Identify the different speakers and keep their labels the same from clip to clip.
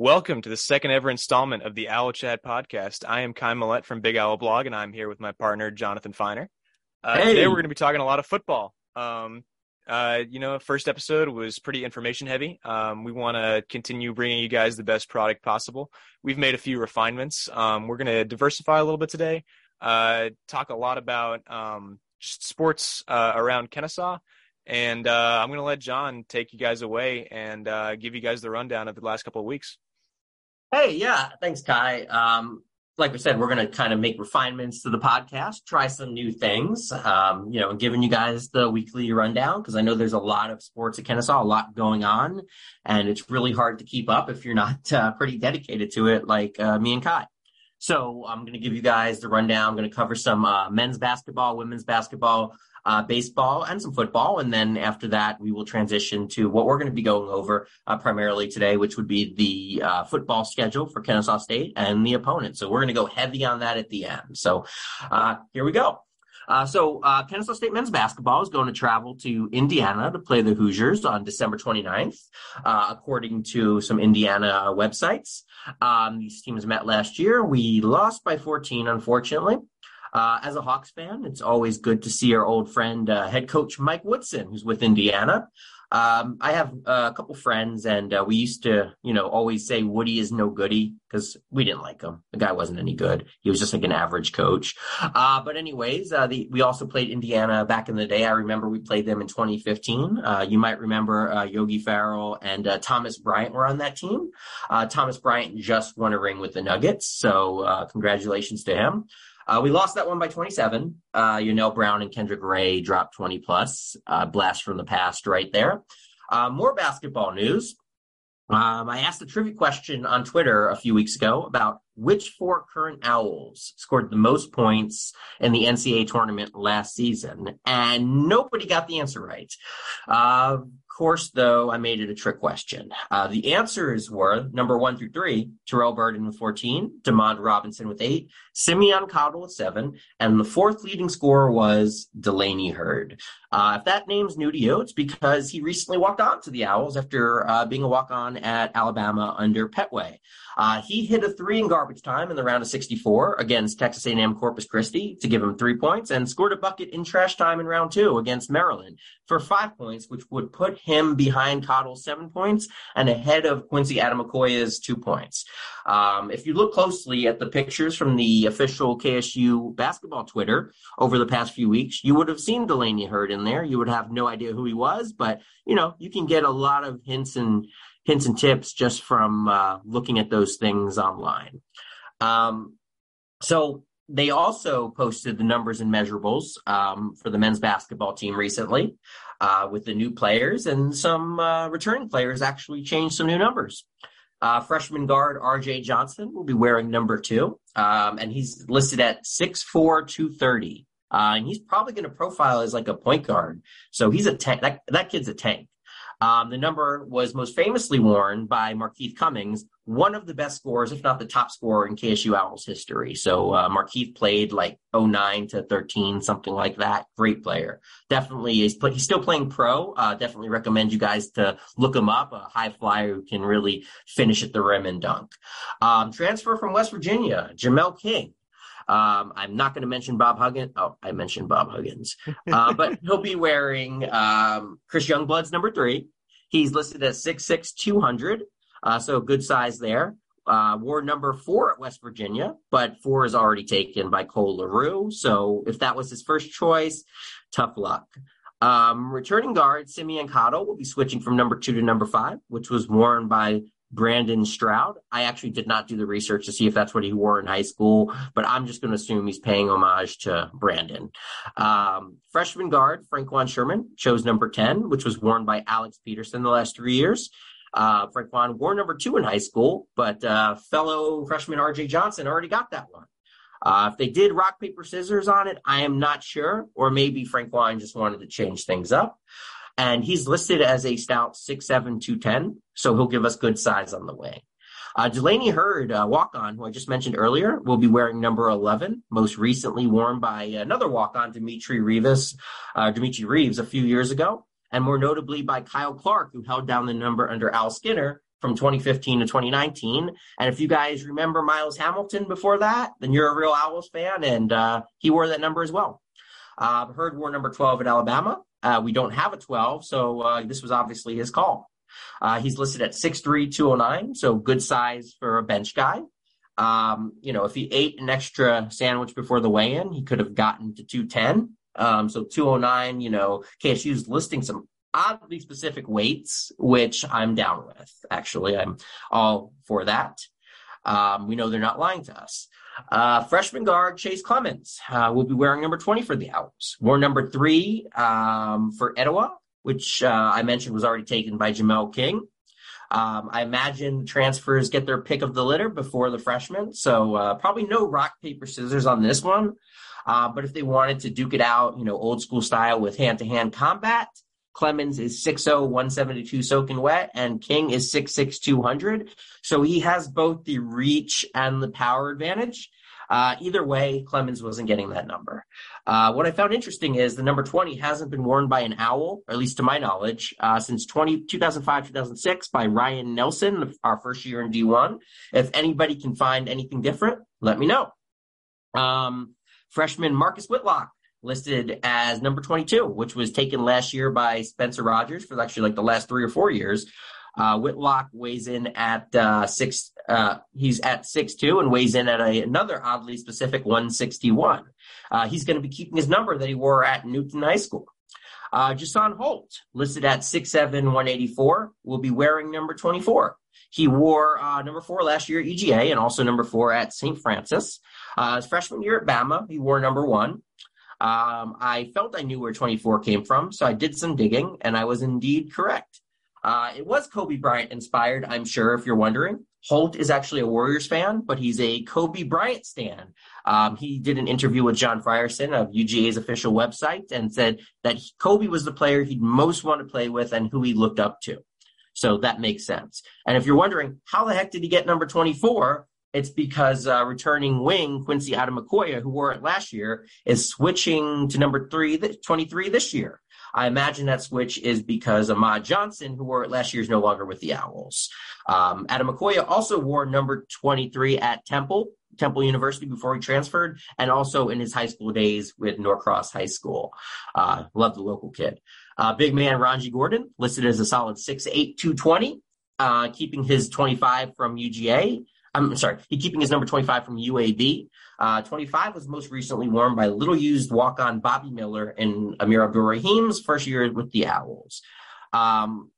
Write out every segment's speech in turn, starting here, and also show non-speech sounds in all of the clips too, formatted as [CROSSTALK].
Speaker 1: Welcome to the second ever installment of the Owl Chat podcast. I am Kai Millette from Big Owl Blog, and I'm here with my partner Jonathan Feiner. Uh,
Speaker 2: Hey.
Speaker 1: Today we're going to be talking a lot of football. Um, uh, you know, first episode was pretty information heavy. Um, we want to continue bringing you guys the best product possible. We've made a few refinements. Um, we're going to diversify a little bit today. Uh, talk a lot about um, just sports uh, around Kennesaw. And uh, I'm going to let John take you guys away and uh, give you guys the rundown of the last couple of weeks.
Speaker 2: Hey, yeah, thanks, Kai. Um, like we said, we're going to kind of make refinements to the podcast, try some new things, um, you know, and giving you guys the weekly rundown because I know there's a lot of sports at Kennesaw, a lot going on, and it's really hard to keep up if you're not uh, pretty dedicated to it, like uh, me and Kai. So I'm going to give you guys the rundown. I'm going to cover some uh, men's basketball, women's basketball, uh, baseball, and some football. And then after that, we will transition to what we're going to be going over uh, primarily today, which would be the uh, football schedule for Kennesaw State and the opponent. So we're going to go heavy on that at the end. So uh, here we go. Uh, so uh, Kennesaw State men's basketball is going to travel to Indiana to play the Hoosiers on December 29th, uh, according to some Indiana websites. Um, these teams met last year. We lost by 14, unfortunately. Uh, as a Hawks fan, it's always good to see our old friend, uh, head coach Mike Woodson, who's with Indiana. Um, I have uh, a couple friends, and uh, we used to, you know, always say Woody is no goody because we didn't like him. The guy wasn't any good. He was just like an average coach. Uh, but anyways, uh, the, we also played Indiana back in the day. I remember we played them in 2015. Uh, you might remember Yogi Ferrell and Thomas Bryant were on that team. Thomas Bryant just won a ring with the Nuggets, so congratulations to him. Uh, we lost that one by 27. Uh, Yonel Brown and Kendrick Ray dropped 20 plus. Uh, blast from the past right there. Uh, more basketball news. Um, I asked a trivia question on Twitter a few weeks ago about which four current Owls scored the most points in the NCAA tournament last season, and nobody got the answer right. Uh, course, though, I made it a trick question. Uh, the answers were number one through three: Terrell Burden with 14, Demond Robinson with eight, Simeon Cottle with seven, and the fourth leading scorer was Delaney Heard. Uh, if that name's new to you, it's because he recently walked on to the Owls after uh, being a walk-on at Alabama under Pettway. Uh, he hit a three in garbage time in the round of 64 against Texas A&M Corpus Christi to give him three points, and scored a bucket in trash time in round two against Maryland for five points, which would put him behind Cottle's seven points and ahead of Quincy Ademokoya's two points. Um, if you look closely at the pictures from the official KSU basketball Twitter over the past few weeks, you would have seen Delaney Heard in there. You would have no idea who he was, but you know you can get a lot of hints and hints and tips just from uh, looking at those things online. Um, so they also posted the numbers and measurables um, for the men's basketball team recently uh, with the new players, and some uh, returning players actually changed some new numbers. Uh, freshman guard RJ Johnson will be wearing number two, um, and he's listed at 6'4, 230. Uh, and he's probably going to profile as like a point guard. So he's a tank. That, that kid's a tank. Um, the number was most famously worn by Markeith Cummings, one of the best scorers, if not the top scorer in KSU Owls history. So uh, Markeith played like 09 to 13, something like that. Great player. Definitely is. Play, he's still playing pro. Uh, definitely recommend you guys to look him up. A high flyer who can really finish at the rim and dunk. Um, transfer from West Virginia, Jamel King. Um, I'm not going to mention Bob Huggins. Oh, I mentioned Bob Huggins, uh, [LAUGHS] but he'll be wearing um, Chris Youngblood's number three. He's listed at 6'6", 200, uh, so good size there. Uh, wore number four at West Virginia, but four is already taken by Cole LaRue. So if that was his first choice, tough luck. Um, returning guard Simeon Cottle will be switching from number two to number five, which was worn by Brandon Stroud. I actually did not do the research to see if that's what he wore in high school, but I'm just going to assume he's paying homage to Brandon. Um, freshman guard Franquan Sherman chose number 10, which was worn by Alex Peterson the last three years. Uh, Franquan wore number two in high school, but uh, fellow freshman RJ Johnson already got that one. Uh, if they did rock, paper, scissors on it, I am not sure. Or maybe Franquan just wanted to change things up and he's listed as a stout 6'7", 210, so he'll give us good size on the way. Uh, Delaney Heard, uh, walk-on, who I just mentioned earlier, will be wearing number 11, most recently worn by another walk-on, Dimitri Reeves, uh, Dimitri Reeves, a few years ago, and more notably by Kyle Clark, who held down the number under Al Skinner from 2015 to 2019. And if you guys remember Miles Hamilton before that, then you're a real Owls fan, and uh, he wore that number as well. Uh, Heard wore number 12 at Alabama. Uh, we don't have a 12, so uh, this was obviously his call. Uh, he's listed at 6'3", 209, so good size for a bench guy. Um, you know, if he ate an extra sandwich before the weigh-in, he could have gotten to 210. Um, so 209, you know, KSU's listing some oddly specific weights, which I'm down with. Actually, I'm all for that. Um, we know they're not lying to us. Uh, freshman guard Chase Clemens uh, will be wearing number 20 for the Owls. Wore number three um, for Etowah, which uh, I mentioned was already taken by Jamel King. Um, I imagine transfers get their pick of the litter before the freshmen, so uh, probably no rock paper scissors on this one. Uh, but if they wanted to duke it out, you know, old school style with hand to hand combat, Clemens is 6'0, 172 soaking wet, and King is 6'6, 200. So he has both the reach and the power advantage. Uh, either way, Clemens wasn't getting that number. Uh, what I found interesting is the number 20 hasn't been worn by an owl, or at least to my knowledge, uh, since 20, 2005, 2006 by Ryan Nelson, our first year in D1. If anybody can find anything different, let me know. Um, freshman Marcus Whitlock listed as number 22, which was taken last year by Spencer Rogers for actually like the last three or four years. Uh, Whitlock weighs in at uh, six. Uh, he's at six two and weighs in at a, another oddly specific 161. Uh, he's going to be keeping his number that he wore at Newton High School. Uh, Jusaun Holt, listed at 6'7", 184, will be wearing number 24. He wore uh, number four last year at UGA and also number four at St. Francis. Uh, his freshman year at Bama, he wore number one. Um, I felt I knew where 24 came from, so I did some digging, and I was indeed correct. Uh, it was Kobe Bryant inspired, I'm sure, if you're wondering. Holt is actually a Warriors fan, but he's a Kobe Bryant stan. Um, he did an interview with John Frierson of UGA's official website and said that Kobe was the player he'd most want to play with and who he looked up to. So that makes sense. And if you're wondering, how the heck did he get number 24? It's because uh, returning wing Quincy Ademokoya, who wore it last year, is switching to number three, 23 this year. I imagine that switch is because Ahmad Johnson, who wore it last year, is no longer with the Owls. Um, Ademokoya also wore number 23 at Temple, Temple University before he transferred, and also in his high school days with Norcross High School. Uh, love the local kid. Uh, big man Rongie Gordon, listed as a solid 6'8, 220, uh, keeping his 25 from UGA. I'm sorry, he keeping his number 25 from UAB. Uh, 25 was most recently worn by little used walk on Bobby Miller in Amir Abdur-Rahim's first year with the Owls. Um,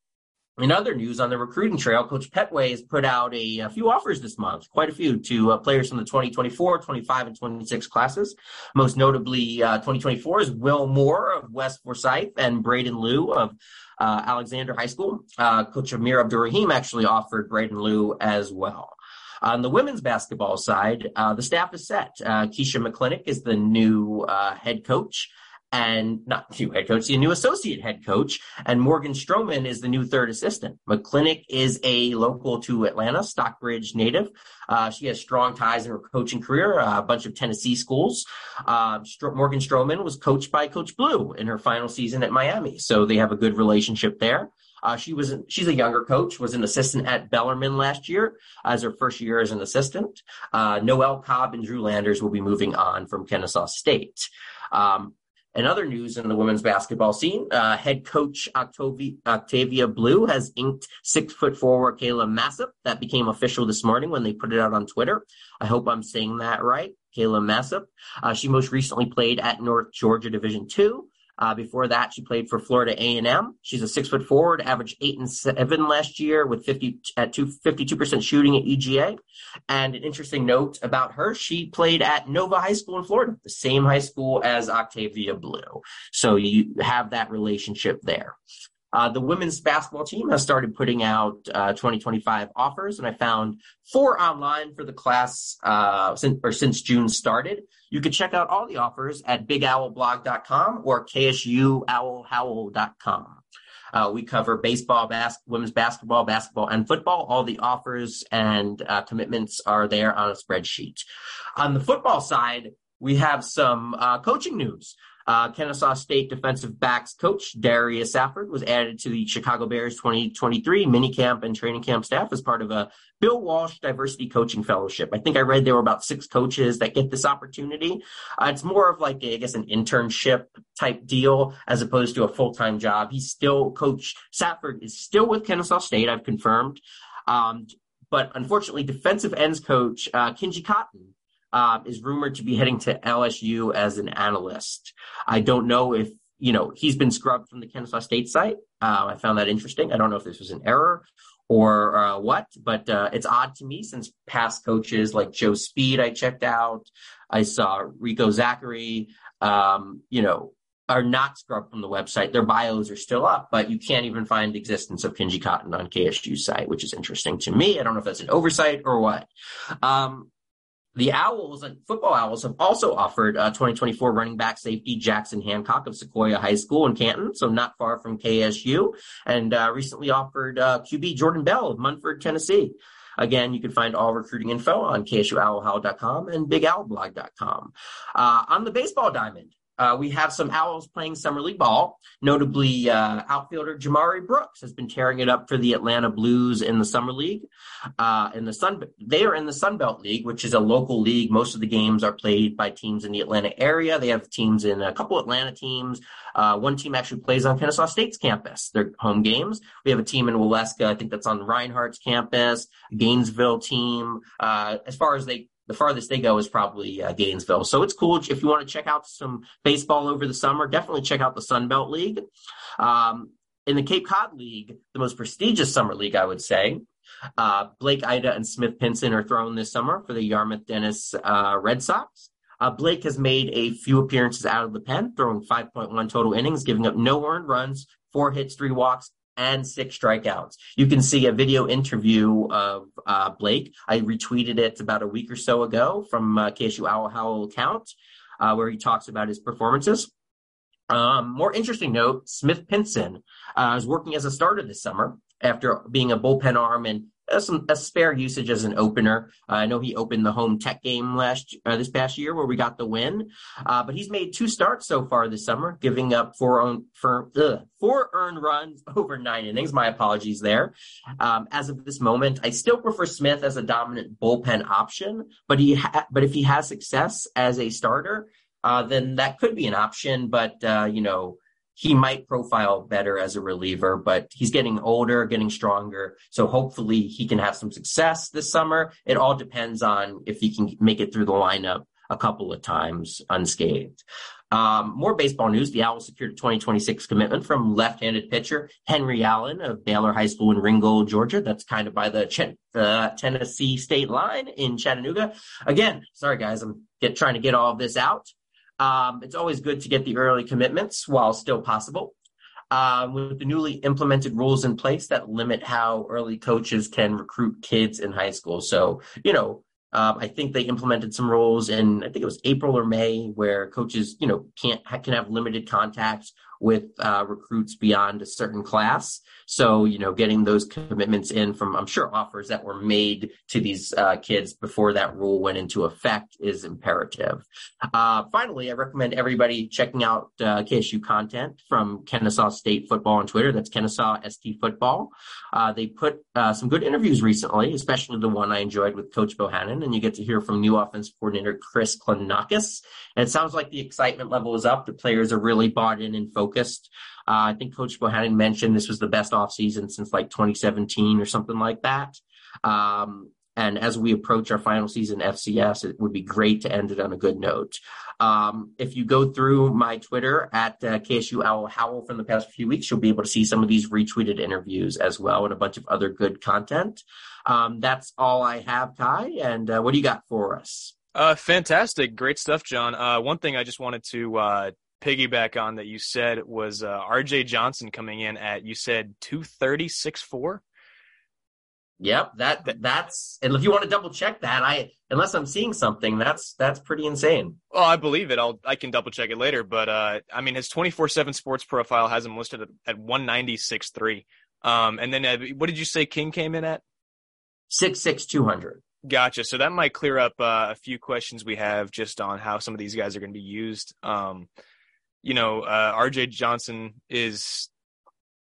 Speaker 2: in other news on the recruiting trail, Coach Pettway has put out a, a few offers this month, quite a few, to uh, players from the 2024, 25, and 26 classes. Most notably, uh, 2024 is Will Moore of West Forsyth and Braden Liu of uh, Alexander High School. Uh, Coach Amir Abdur-Rahim actually offered Braden Liu as well. On the women's basketball side, uh, the staff is set. Uh, Keisha McClintock is the new head coach and not new head coach, the new associate head coach, and Morgan Stroman is the new third assistant. McClintock is a local to Atlanta, Stockbridge native. Uh, she has strong ties in her coaching career, uh, a bunch of Tennessee schools. Uh, Morgan Stroman was coached by Coach Blue in her final season at Miami, so they have a good relationship there. Uh, she was she's a younger coach, was an assistant at Bellarmine last year as her first year as an assistant. Uh, Noel Cobb and Drew Landers will be moving on from Kennesaw State. Um, in other news in the women's basketball scene, uh, head coach Octavia, Octavia Blue has inked six foot forward Kayla Massip. That became official this morning when they put it out on Twitter. I hope I'm saying that right. Kayla Massip. Uh, she most recently played at North Georgia Division Two. Uh, before that, she played for Florida A&M. She's a six foot forward, averaged eight and seven last year with 50 at two, 52% shooting at EGA. And an interesting note about her, she played at Nova High School in Florida, the same high school as Octavia Blue. So you have that relationship there. Uh, the women's basketball team has started putting out uh, 2025 offers, and I found four online for the class uh, since, or since June started. You can check out all the offers at bigowlblog.com or ksuowlhowl.com. Uh, we cover baseball, bas- women's basketball, basketball, and football. All the offers and uh, commitments are there on a spreadsheet. On the football side, we have some uh, coaching news. Uh, Kennesaw State defensive backs coach Darius Safford was added to the Chicago Bears 2023 minicamp and training camp staff as part of a Bill Walsh Diversity Coaching Fellowship. I think I read there were about six coaches that get this opportunity. Uh, it's more of like, a, I guess, an internship type deal as opposed to a full time job. He's still coach Safford is still with Kennesaw State. I've confirmed. Um, but unfortunately, defensive ends coach uh, Kinji Cotton uh, is rumored to be heading to LSU as an analyst. I don't know if you know he's been scrubbed from the Kennesaw State site. Uh, I found that interesting. I don't know if this was an error or uh, what, but uh, it's odd to me since past coaches like Joe Speed I checked out. I saw Rico Zachary. Um, you know, are not scrubbed from the website. Their bios are still up, but you can't even find the existence of Kinji Cotton on KSU's site, which is interesting to me. I don't know if that's an oversight or what. Um, the Owls and football Owls have also offered uh, 2024 running back safety Jackson Hancock of Sequoyah High School in Canton, so not far from KSU, and uh, recently offered uh, QB Jordan Bell of Munford, Tennessee. Again, you can find all recruiting info on ksuowlhowl.com and bigowlblog.com. Uh, on the baseball diamond, uh, we have some Owls playing summer league ball. Notably, uh, outfielder Jamari Brooks has been tearing it up for the Atlanta Blues in the summer league. Uh, in the Sun, they are in the Sun Belt League, which is a local league. Most of the games are played by teams in the Atlanta area. They have teams in a couple Atlanta teams. Uh, one team actually plays on Kennesaw State's campus. Their home games. We have a team in Waleska. I think that's on Reinhardt's campus. Gainesville team. Uh, as far as they the farthest they go is probably uh, Gainesville. So it's cool if you want to check out some baseball over the summer. Definitely check out the Sun Belt League. Um, in the Cape Cod League, the most prestigious summer league, I would say. Uh, Blake Ida and Smith Pinson are thrown this summer for the Yarmouth Dennis uh, Red Sox. Uh, Blake has made a few appearances out of the pen, throwing 5.1 total innings, giving up no earned runs, four hits, three walks, and six strikeouts. You can see a video interview of uh, Blake. I retweeted it about a week or so ago from uh, KSU Owl Howl account, uh, where he talks about his performances. Um, more interesting note: Smith Pinson uh, is working as a starter this summer after being a bullpen arm and some spare usage as an opener. Uh, I know he opened the home tech game last uh, this past year where we got the win, uh, but he's made two starts so far this summer, giving up four own, for, ugh, four earned runs [LAUGHS] over nine innings. My apologies there. Um, as of this moment, I still prefer Smith as a dominant bullpen option, but he ha- but if he has success as a starter, uh, then that could be an option. But uh, you know he might profile better as a reliever, but he's getting older, getting stronger. So hopefully he can have some success this summer. It all depends on if he can make it through the lineup a couple of times unscathed. Um, more baseball news. The Owls secured a 2026 commitment from left-handed pitcher Henry Allen of Baylor High School in Ringgold, Georgia. That's kind of by the Ch- uh, Tennessee state line in Chattanooga. Again, sorry guys, I'm get, trying to get all this out. Um, it's always good to get the early commitments while still possible. Um, with the newly implemented rules in place that limit how early coaches can recruit kids in high school. So, you know, um, I think they implemented some rules in, I think it was April or May, where coaches, you know, can't can have limited contact with uh, recruits beyond a certain class. So, you know, getting those commitments in from, I'm sure, offers that were made to these uh, kids before that rule went into effect is imperative. Uh, finally, I recommend everybody checking out uh, KSU content from Kennesaw State Football on Twitter. That's Kennesaw ST Football. Uh, they put uh, some good interviews recently, especially the one I enjoyed with Coach Bohannon, and you get to hear from new offense coordinator Chris Klenakis. And it sounds like the excitement level is up. The players are really bought in and focused. Uh, I think Coach Bohannon mentioned this was the best offseason since like 2017 or something like that. Um, and as we approach our final season FCS, it would be great to end it on a good note. Um, if you go through my Twitter at uh, KSU Owl Howl from the past few weeks, you'll be able to see some of these retweeted interviews as well and a bunch of other good content. Um, that's all I have, Kai. And uh, what do you got for us?
Speaker 1: Uh, fantastic. Great stuff, John. Uh, one thing I just wanted to uh, piggyback on that you said was uh, RJ Johnson coming in at you said 236.4.
Speaker 2: Yep, that that's and if you want to double check that, I unless I'm seeing something, that's that's pretty insane.
Speaker 1: Well, I believe it. I'll I can double check it later, but uh, I mean his 24/7 Sports profile has him listed at, at 196.3. Um, and then uh, what did you say King came in at?
Speaker 2: Six six two hundred.
Speaker 1: Gotcha. So that might clear up uh, a few questions we have just on how some of these guys are going to be used. Um, you know, uh, RJ Johnson is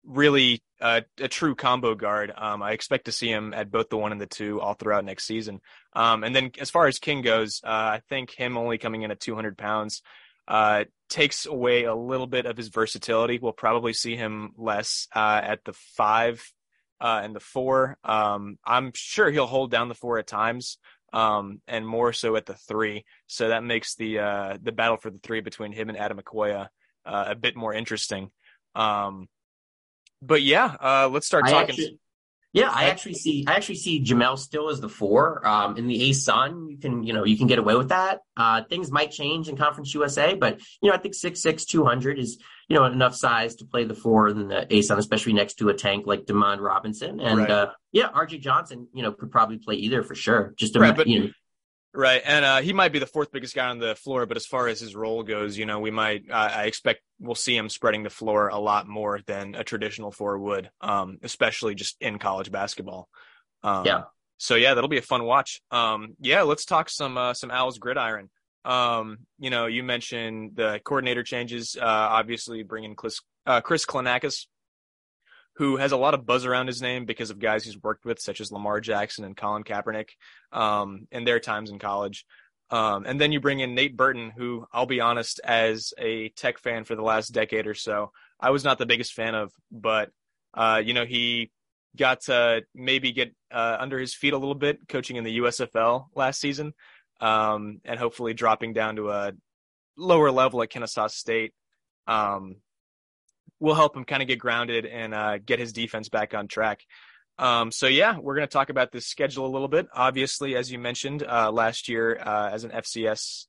Speaker 1: really a true combo guard. Um, I expect to see him at both the one and the two all throughout next season. Um, and then as far as King goes, uh, I think him only coming in at 200 pounds uh, takes away a little bit of his versatility. We'll probably see him less uh, at the five uh, and the four. Um, I'm sure he'll hold down the four at times, um, and more so at the three. So that makes the uh, the battle for the three between him and Ademokoya uh, a bit more interesting. Um, but yeah, uh, let's start talking.
Speaker 2: Actually, yeah, I actually see I actually see Jamel still as the four. Um, in the ASUN, you can you know you can get away with that. Uh, things might change in Conference USA, but you know I think six six two hundred is you know enough size to play the four in the ASUN, especially next to a tank like Demond Robinson. And right. uh, yeah, RJ Johnson, you know, could probably play either for sure. Just to,
Speaker 1: right, but,
Speaker 2: you know,
Speaker 1: Right, and uh, he might be the fourth biggest guy on the floor, but as far as his role goes, you know, we might uh, I expect we'll see him spreading the floor a lot more than a traditional four would, um, especially just in college basketball. Um,
Speaker 2: yeah.
Speaker 1: So yeah, that'll be a fun watch. Um, yeah, let's talk some uh, some Owls gridiron. Um, you know, you mentioned the coordinator changes. Uh, obviously, bringing Chris, uh, Chris Klenakis who has a lot of buzz around his name because of guys he's worked with, such as Lamar Jackson and Colin Kaepernick, um, in their times in college. Um, and then you bring in Nate Burton, who I'll be honest, as a tech fan for the last decade or so, I was not the biggest fan of, but, uh, you know, he got to maybe get uh, under his feet a little bit coaching in the USFL last season, um, and hopefully dropping down to a lower level at Kennesaw State. Um, will help him kind of get grounded and uh, get his defense back on track. Um, so yeah, we're going to talk about this schedule a little bit. Obviously, as you mentioned, uh, last year uh, as an FCS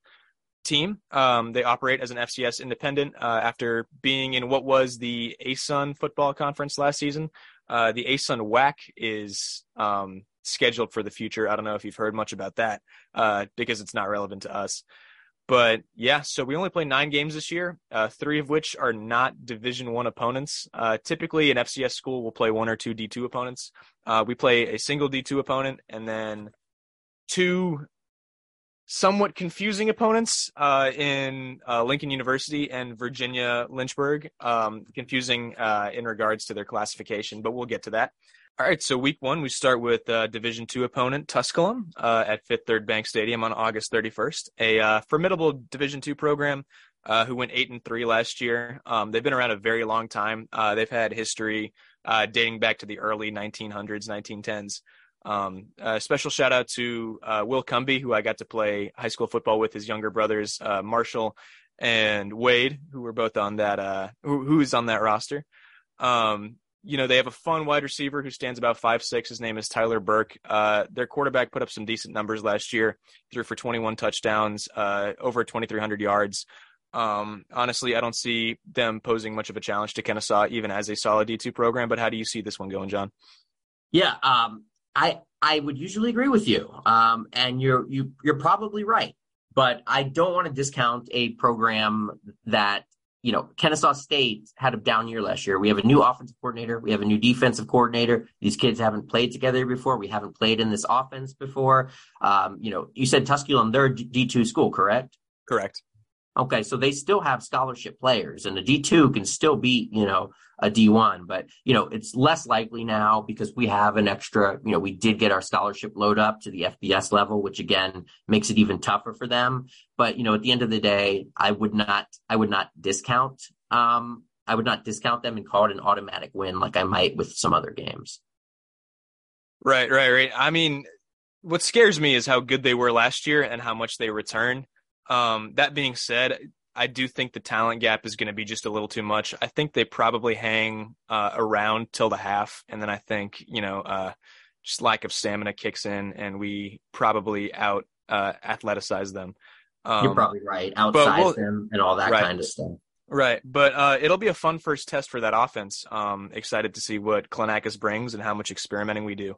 Speaker 1: team, um, they operate as an FCS independent uh, after being in what was the ASUN football conference last season. Uh, the ASUN WAC is um, scheduled for the future. I don't know if you've heard much about that uh, because it's not relevant to us. But yeah, so we only play nine games this year, uh, three of which are not Division One opponents. Uh, typically, an FCS school will play one or two D2 opponents. Uh, we play a single D2 opponent and then two somewhat confusing opponents uh, in uh, Lincoln University and Virginia Lynchburg. Um, confusing uh, in regards to their classification, but we'll get to that. All right, so week one, we start with uh, Division two opponent Tusculum uh, at Fifth Third Bank Stadium on August 31st. A uh, formidable Division two program uh, who went eight and three last year. Um, they've been around a very long time. Uh, they've had history uh, dating back to the early 1900s, 1910s. Um, special shout out to Will Cumby, who I got to play high school football with his younger brothers, Marshall and Wade, who were both on that, who, who's on that roster. Um, you know, they have a fun wide receiver who stands about five six. His name is Tyler Burke. Uh, their quarterback put up some decent numbers last year, threw for 21 touchdowns, uh, over 2,300 yards. Um, honestly, I don't see them posing much of a challenge to Kennesaw, even as a solid D2 program. But how do you see this one going, John?
Speaker 2: Yeah, um, I I would usually agree with you, um, and you're you you're probably right. But I don't want to discount a program that you know, Kennesaw State had a down year last year. We have a new offensive coordinator. We have a new defensive coordinator. These kids haven't played together before. We haven't played in this offense before. Um, you know, you said Tusculum, they're a D2 school, correct?
Speaker 1: Correct.
Speaker 2: Okay, so they still have scholarship players, and the D2 can still beat, you know, a D1, but you know, it's less likely now because we have an extra, you know, we did get our scholarship load up to the FBS level, which again makes it even tougher for them. But you know, at the end of the day, I would not, I would not discount, um, I would not discount them and call it an automatic win like I might with some other games.
Speaker 1: Right, right, right. I mean, what scares me is how good they were last year and how much they return. Um, that being said, I do think the talent gap is going to be just a little too much. I think they probably hang uh, around till the half, and then I think you know uh, just lack of stamina kicks in, and we probably out uh, athleticize them.
Speaker 2: Um, You're probably right. Outsize we'll, them and all that right. kind of stuff.
Speaker 1: Right, but uh, it'll be a fun first test for that offense. Um, excited to see what Klenakis brings and how much experimenting we do.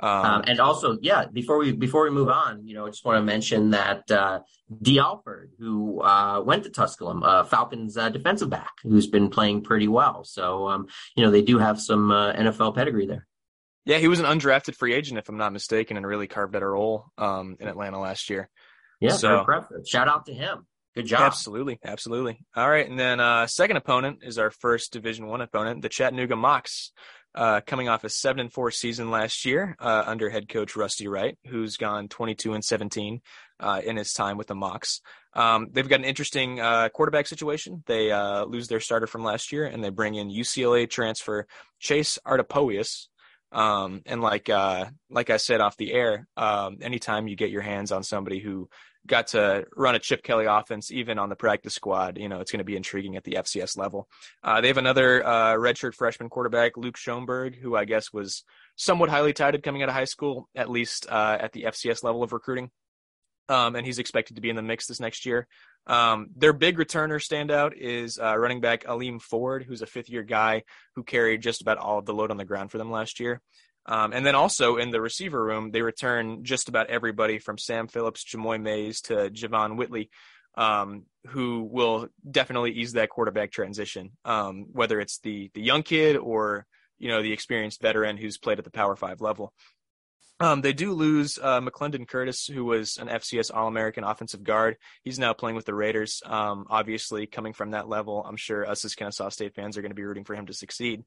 Speaker 2: Um, um, and also, yeah, before we before we move on, you know, I just want to mention that uh, Dee Alford, who uh, went to Tusculum, uh, Falcons uh, defensive back, who's been playing pretty well. So, um, you know, they do have some uh, NFL pedigree there.
Speaker 1: Yeah, he was an undrafted free agent, if I'm not mistaken, and really carved out a role um, in Atlanta last year.
Speaker 2: Yeah, so impressive. Shout out to him. Good job.
Speaker 1: Absolutely, absolutely. All right, and then uh, second opponent is our first Division One opponent, the Chattanooga Mocs, uh, coming off a seven and four season last year uh, under head coach Rusty Wright, who's gone 22 and 17 uh, in his time with the Mocs. Um, they've got an interesting uh, quarterback situation. They uh, lose their starter from last year, and they bring in UCLA transfer Chase Artopoeus. Um, and like like I said off the air, um, anytime you get your hands on somebody who got to run a Chip Kelly offense, even on the practice squad, you know, it's going to be intriguing at the FCS level. Uh, they have another uh, redshirt freshman quarterback, Luke Schoenberg, who I guess was somewhat highly touted coming out of high school, at least uh, at the FCS level of recruiting. Um, and he's expected to be in the mix this next year. Um, their big returner standout is uh, running back Ailym Ford, who's a fifth year guy who carried just about all of the load on the ground for them last year. Um, and then also in the receiver room, they return just about everybody from Sam Phillips, Jamoi Mayes to Javon Whitley, um, who will definitely ease that quarterback transition, um, whether it's the the young kid or you know the experienced veteran who's played at the Power Five level. Um, they do lose uh, McClendon Curtis, who was an FCS All American offensive guard. He's now playing with the Raiders. Um, obviously, coming from that level, I'm sure us as Kennesaw State fans are going to be rooting for him to succeed.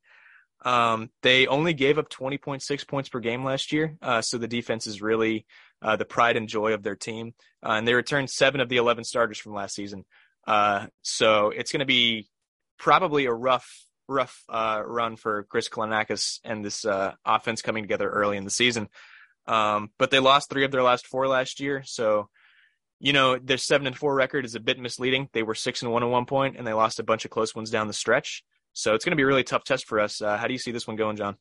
Speaker 1: Um, they only gave up 20.6 points per game last year, uh, so the defense is really uh, the pride and joy of their team. Uh, and they returned seven of the 11 starters from last season. Uh, so it's going to be probably a rough, rough uh, run for Chris Klenakis and this uh, offense coming together early in the season. Um, but they lost three of their last four last year, so you know their seven and four record is a bit misleading. They were six and one at one point, and they lost a bunch of close ones down the stretch. So it's going to be a really tough test for us. Uh, how do you see this one going, John?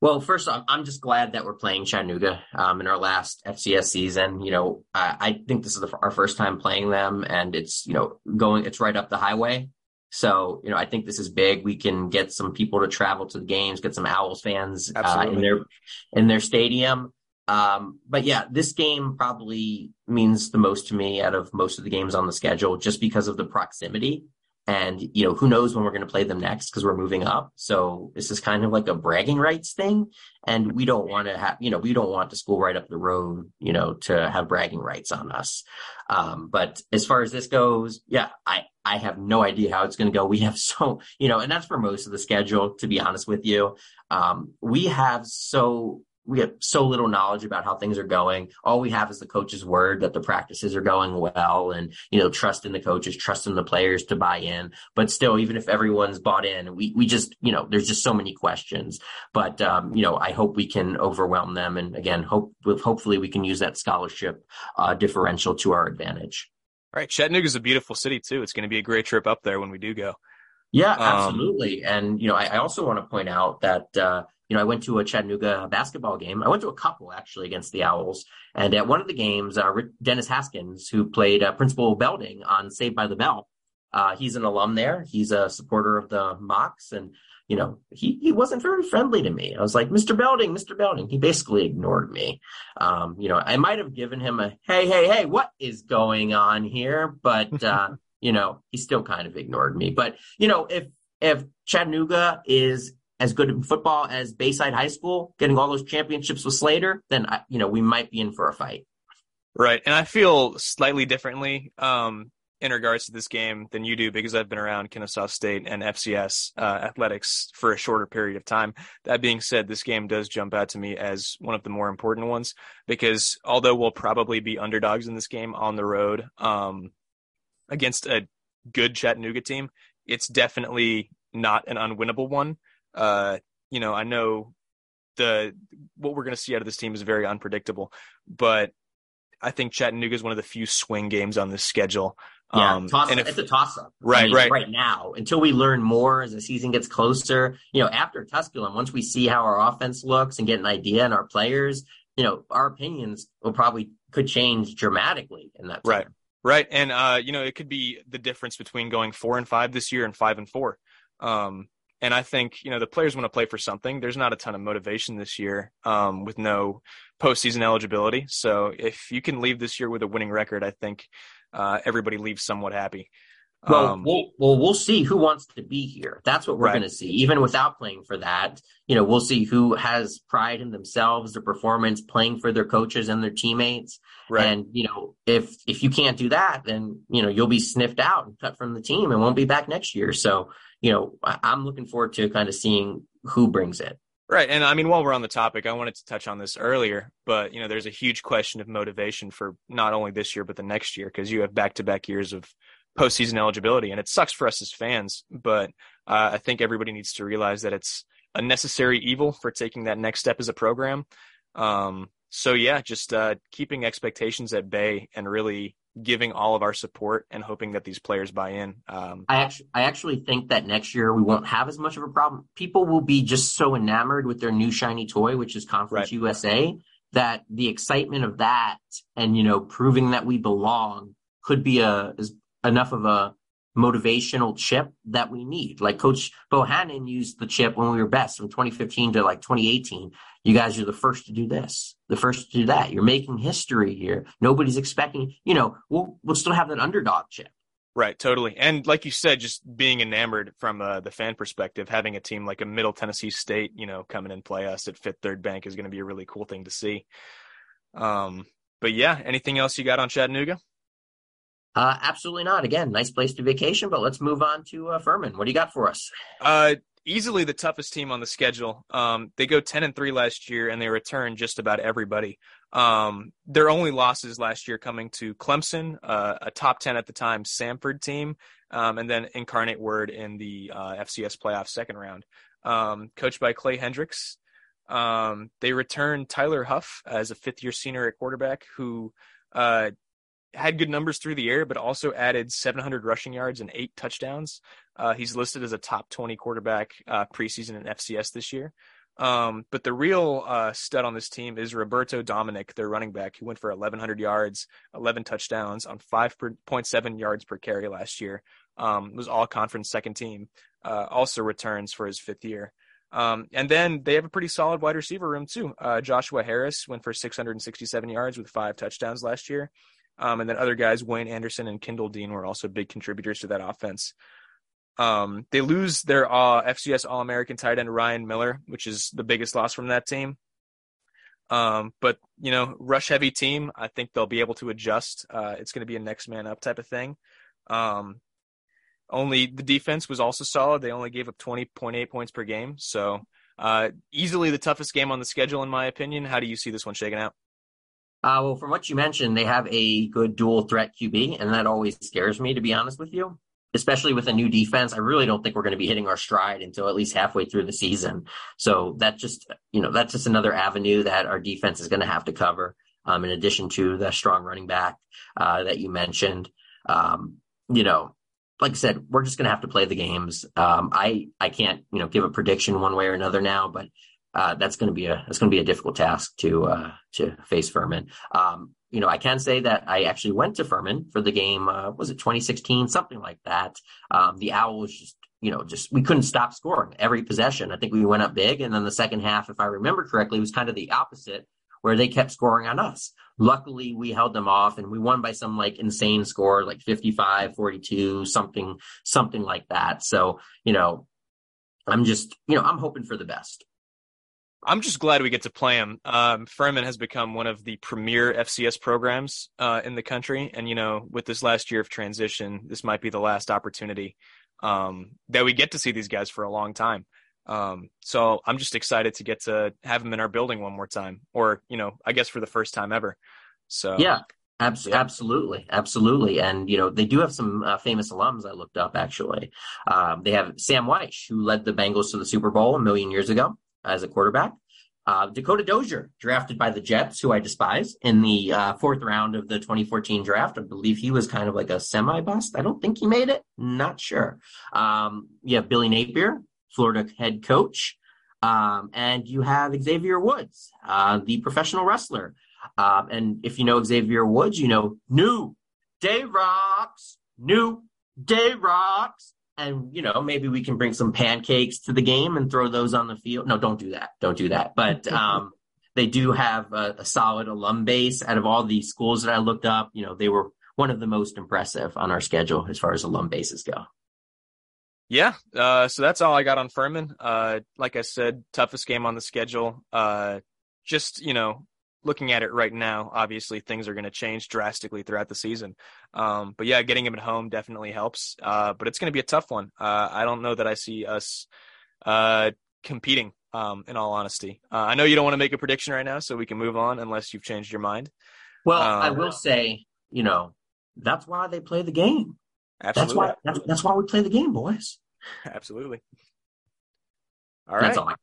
Speaker 2: Well, first off, I'm just glad that we're playing Chattanooga um, in our last FCS season. You know, I, I think this is the, our first time playing them, and it's you know going, it's right up the highway. So you know, I think this is big. We can get some people to travel to the games, get some Owls fans uh, in their in their stadium. Um, but yeah, this game probably means the most to me out of most of the games on the schedule, just because of the proximity. And, you know, who knows when we're going to play them next because we're moving up. So this is kind of like a bragging rights thing. And we don't want to have, you know, we don't want the school right up the road, you know, to have bragging rights on us. Um, but as far as this goes, yeah, I, I have no idea how it's going to go. We have [LAUGHS] so, you know, and that's for most of the schedule, to be honest with you. Um, we have so we have so little knowledge about how things are going. All we have is the coach's word that the practices are going well and, you know, trust in the coaches, trust in the players to buy in. But still, even if everyone's bought in, we, we just, you know, there's just so many questions. But, um, you know, I hope we can overwhelm them. And again, hope, hopefully we can use that scholarship uh, differential to our advantage.
Speaker 1: All right. Chattanooga is a beautiful city too. It's going to be a great trip up there when we do go.
Speaker 2: Yeah, um, absolutely. Um, and, you know, I, I, also want to point out that, uh, you know, I went to a Chattanooga basketball game. I went to a couple actually against the Owls. And at one of the games, uh, Dennis Haskins, who played uh, Principal Belding on Saved by the Bell, uh, he's an alum there. He's a supporter of the Mocs. And, you know, he, he wasn't very friendly to me. I was like, Mr. Belding, Mr. Belding. He basically ignored me. Um, you know, I might have given him a, hey, hey, hey, what is going on here? But, uh, [LAUGHS] you know, he still kind of ignored me. But, you know, if, if Chattanooga is as good in football as Bayside High School, getting all those championships with Slater, then I, you know we might be in for a fight.
Speaker 1: Right, and I feel slightly differently um, in regards to this game than you do because I've been around Kennesaw State and FCS uh, athletics for a shorter period of time. That being said, this game does jump out to me as one of the more important ones because although we'll probably be underdogs in this game on the road um, against a good Chattanooga team, it's definitely not an unwinnable one uh, you know, I know the what we're going to see out of this team is very unpredictable, but I think Chattanooga is one of the few swing games on this schedule.
Speaker 2: Yeah, um, toss, and if, it's a toss up.
Speaker 1: Right, I mean, right.
Speaker 2: Right now, until we learn more as the season gets closer, you know, after Tusculum, once we see how our offense looks and get an idea on our players, you know, our opinions will probably could change dramatically in that.
Speaker 1: Time. Right, right, and uh, you know, it could be the difference between going four and five this year and five and four. Um, and I think, you know, the players want to play for something. There's not a ton of motivation this year um, with no postseason eligibility. So if you can leave this year with a winning record, I think uh, everybody leaves somewhat happy.
Speaker 2: Well,
Speaker 1: Um,
Speaker 2: we'll, well, we'll see who wants to be here. That's what we're
Speaker 1: Right.
Speaker 2: going to see. Even without playing for that, you know, we'll see who has pride in themselves, their performance, playing for their coaches and their teammates.
Speaker 1: right.
Speaker 2: And you know, if if you can't do that, then you know you'll be sniffed out and cut from the team and won't be back next year. So you know, I'm looking forward to kind of seeing who brings it.
Speaker 1: Right. And I mean, while we're on the topic, I wanted to touch on this earlier, but you know, there's a huge question of motivation for not only this year, but the next year, because you have back to back years of postseason eligibility. And it sucks for us as fans, but uh, I think everybody needs to realize that it's a necessary evil for taking that next step as a program. Um, so yeah, just uh, keeping expectations at bay and really giving all of our support and hoping that these players buy in. Um,
Speaker 2: I actually, I actually think that next year we won't have as much of a problem. People will be just so enamored with their new shiny toy, which is Conference
Speaker 1: Right.
Speaker 2: USA, that the excitement of that and you know proving that we belong could be a is enough of a motivational chip that we need. Like Coach Bohannon used the chip when we were best from 2015 to like 2018. You guys are the first to do this, the first to do that. You're making history here. Nobody's expecting. You know, we'll we'll still have that underdog chip.
Speaker 1: Right, totally. And like you said, just being enamored from uh, the fan perspective, having a team like a Middle Tennessee State, you know, coming and play us at Fifth Third Bank is going to be a really cool thing to see. Um, but yeah, anything else you got on Chattanooga?
Speaker 2: Uh, absolutely not. Again, nice place to vacation, but let's move on to uh, Furman. What do you got for us?
Speaker 1: Uh, easily the toughest team on the schedule. Um, they go ten and three last year, and they return just about everybody. Um, their only losses last year coming to Clemson, uh, a top ten at the time Samford team, um, and then Incarnate Word in the uh, FCS playoff second round. Um, coached by Clay Hendrix. Um, they return Tyler Huff as a fifth year senior at quarterback who uh, had good numbers through the air, but also added 700 rushing yards and eight touchdowns. Uh, he's listed as a top 20 quarterback uh, preseason in FCS this year. Um, but the real uh, stud on this team is Roberto Dominic, their running back, who went for 1,100 yards, 11 touchdowns on 5.7 yards per carry last year. Um, was all conference second team. Uh, also returns for his fifth year. Um, and then they have a pretty solid wide receiver room too. Uh, Joshua Harris went for 667 yards with five touchdowns last year. Um, and then other guys, Wayne Anderson and Kendall Dean, were also big contributors to that offense. Um, they lose their uh, FCS All American tight end Ryan Miller, which is the biggest loss from that team. Um, but you know, rush heavy team. I think they'll be able to adjust. Uh, it's going to be a next man up type of thing. Um, only the defense was also solid. They only gave up 20.8 points per game. So, uh, easily the toughest game on the schedule, in my opinion. How do you see this one shaking out?
Speaker 2: Uh, well, from what you mentioned, they have a good dual threat QB, and that always scares me, to be honest with you. Especially with a new defense, I really don't think we're going to be hitting our stride until at least halfway through the season. So that just, you know, that's just another avenue that our defense is going to have to cover. Um, in addition to the strong running back uh, that you mentioned, um, you know, like I said, we're just going to have to play the games. Um, I I can't, you know, give a prediction one way or another now, but uh, that's going to be a that's going to be a difficult task to uh, to face Furman. Um, you know, I can say that I actually went to Furman for the game. Uh, was it 2016, something like that? Um, the Owls just you know just we couldn't stop scoring every possession. I think we went up big, and then the second half, if I remember correctly, was kind of the opposite. Where they kept scoring on us. Luckily, we held them off and we won by some like insane score, like 55, 42, something, something like that. So, you know, I'm just, you know, I'm hoping for the best.
Speaker 1: I'm just glad we get to play him. Um, Furman has become one of the premier FCS programs uh, in the country, and you know, with this last year of transition, this might be the last opportunity um, that we get to see these guys for a long time. Um, so I'm just excited to get to have them in our building one more time, or you know, I guess for the first time ever. So
Speaker 2: yeah, abs- absolutely, absolutely, and you know they do have some uh, famous alums. I looked up actually. Um, they have Sam Wyche, who led the Bengals to the Super Bowl a million years ago as a quarterback. Uh, Dakota Dozier, drafted by the Jets, who I despise, in the uh, fourth round of the 2014 draft. I believe he was kind of like a semi bust. I don't think he made it. Not sure. Um, you have Billy Napier, Florida head coach. Um, and you have Xavier Woods, uh, the professional wrestler. Um, and if you know Xavier Woods, you know New Day Rocks, New Day Rocks. And, you know, maybe we can bring some pancakes to the game and throw those on the field. No, don't do that. Don't do that. But [LAUGHS] um, they do have a, a solid alum base out of all the schools that I looked up. You know, they were one of the most impressive on our schedule as far as alum bases go.
Speaker 1: Yeah, uh, so that's all I got on Furman. Uh, like I said, toughest game on the schedule. Uh, just you know, looking at it right now, obviously things are going to change drastically throughout the season. Um, but yeah, getting him at home definitely helps. Uh, but it's going to be a tough one. Uh, I don't know that I see us uh, competing. Um, in all honesty, uh, I know you don't want to make a prediction right now, so we can move on unless you've changed your mind.
Speaker 2: Well, um, I will say, you know, that's why they play the game. Absolutely. That's why. That's, that's why we play the game, boys.
Speaker 1: Absolutely. All right. All I-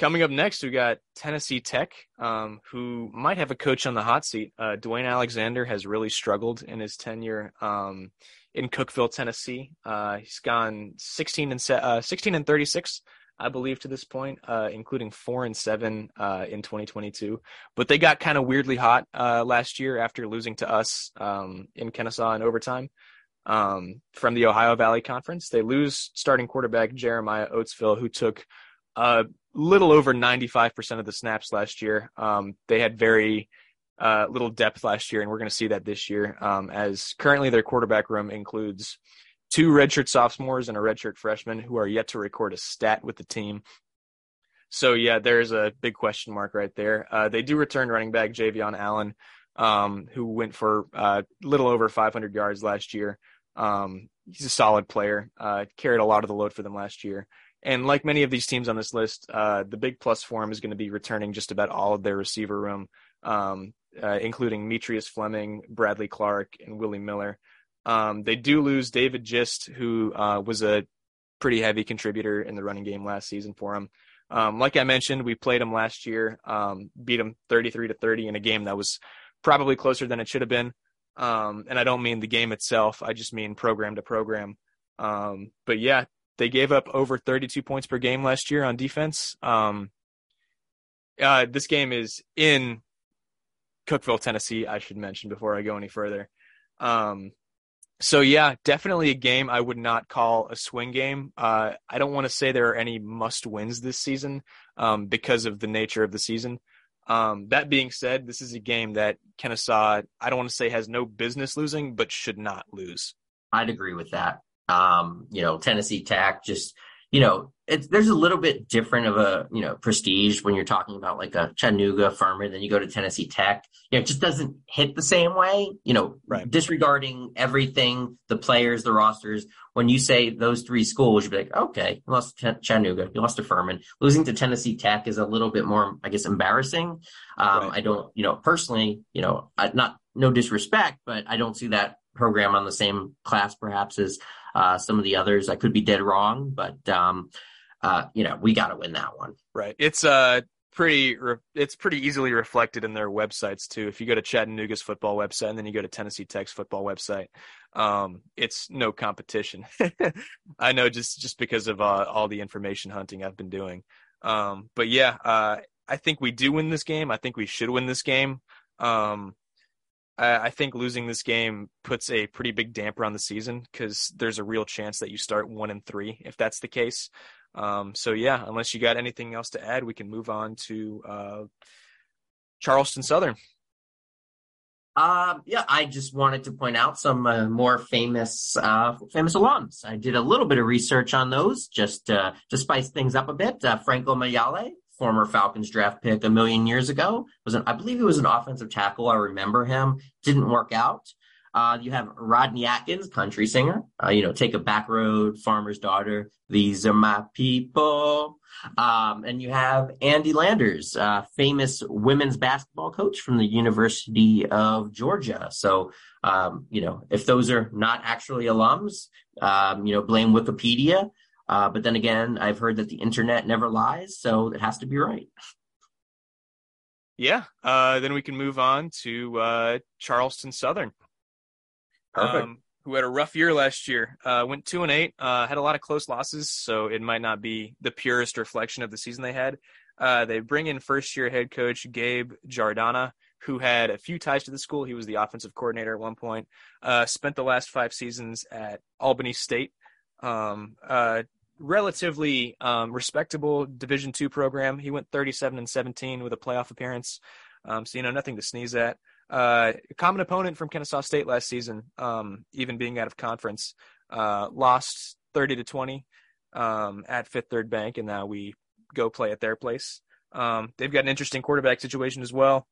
Speaker 1: Coming up next, we got Tennessee Tech, um, who might have a coach on the hot seat. Uh, Dewayne Alexander has really struggled in his tenure um, in Cookeville, Tennessee. Uh, he's gone 16 and uh, 16 and 36, I believe, to this point, uh, including four and seven uh, in 2022. But they got kind of weirdly hot uh, last year after losing to us um, in Kennesaw in overtime um, from the Ohio Valley Conference. They lose starting quarterback Jeremiah Oatsvall, who took little over 95% of the snaps last year. Um, they had very uh, little depth last year, and we're going to see that this year. Um, as currently their quarterback room includes two redshirt sophomores and a redshirt freshman who are yet to record a stat with the team. So yeah, there's a big question mark right there. Uh, they do return running back Javion Allen, um, who went for a uh, little over 500 yards last year. Um, he's a solid player. Uh, carried a lot of the load for them last year. And like many of these teams on this list, uh, the big plus for him is going to be returning just about all of their receiver room, um, uh, including Metrius Fleming, Bradley Clark, and Willie Miller. Um, they do lose David Gist, who uh, was a pretty heavy contributor in the running game last season for him. Um, like I mentioned, we played him last year, um, beat him 33 to 30 in a game that was probably closer than it should have been. Um, and I don't mean the game itself; I just mean program to program. Um, but yeah, they gave up over 32 points per game last year on defense. Um, uh, this game is in Cookeville, Tennessee. I should mention before I go any further. Um, so yeah, definitely a game I would not call a swing game. Uh, I don't want to say there are any must wins this season um, because of the nature of the season. Um, that being said, this is a game that Kennesaw I don't want to say has no business losing, but should not lose.
Speaker 2: I'd agree with that. Um, you know, Tennessee Tech just, you know, it's, there's a little bit different of a, you know, prestige when you're talking about like a Chattanooga Furman, then you go to Tennessee Tech. You know, it just doesn't hit the same way, you know, right. disregarding everything, the players, the rosters. When you say those three schools, you'd be like, okay, you lost to Chattanooga, you lost to Furman. Losing to Tennessee Tech is a little bit more, I guess, embarrassing. Um, right. I don't, you know, personally, you know, I, not, no disrespect, but I don't see that program on the same class perhaps as uh, some of the others. I could be dead wrong, but um, uh, you know, we got to win that one.
Speaker 1: Right. It's uh pretty re- it's pretty easily reflected in their websites too. If you go to Chattanooga's football website and then you go to Tennessee Tech's football website, um, it's no competition. [LAUGHS] I know just just because of uh, all the information hunting I've been doing. Um, but yeah, uh, I think we do win this game. I think we should win this game. Um, I think losing this game puts a pretty big damper on the season because there's a real chance that you start one and three if that's the case. Um, so yeah, unless you got anything else to add, we can move on to uh, Charleston Southern.
Speaker 2: Um, yeah, I just wanted to point out some uh, more famous uh, famous alums. I did a little bit of research on those just uh, to spice things up a bit. Uh, Frank Omiyale former Falcons draft pick a million years ago. Was an, I believe he was an offensive tackle. I remember him. Didn't work out. Uh, you have Rodney Atkins, country singer. Uh, you know, take a back road, farmer's daughter. These are my people. Um, and you have Andy Landers, uh, famous women's basketball coach from the University of Georgia. So, um, you know, if those are not actually alums, um, you know, blame Wikipedia. Uh, but then again, I've heard that the internet never lies, so it has to be right.
Speaker 1: Yeah. Uh, then we can move on to uh, Charleston Southern. Perfect. Um, who had a rough year last year. Uh, went two and eight. Uh, had a lot of close losses, so it might not be the purest reflection of the season they had. Uh, they bring in first year head coach Gabe Giardina, who had a few ties to the school. He was the offensive coordinator at one point. Uh, spent the last five seasons at Albany State. Um, uh, relatively um, respectable Division two program. He went 37 and 17 with a playoff appearance, um, so you know nothing to sneeze at. uh, common opponent from Kennesaw State last season, um, even being out of conference, uh, lost 30 to 20 um, at Fifth Third Bank, and now we go play at their place. Um, they've got an interesting quarterback situation as well.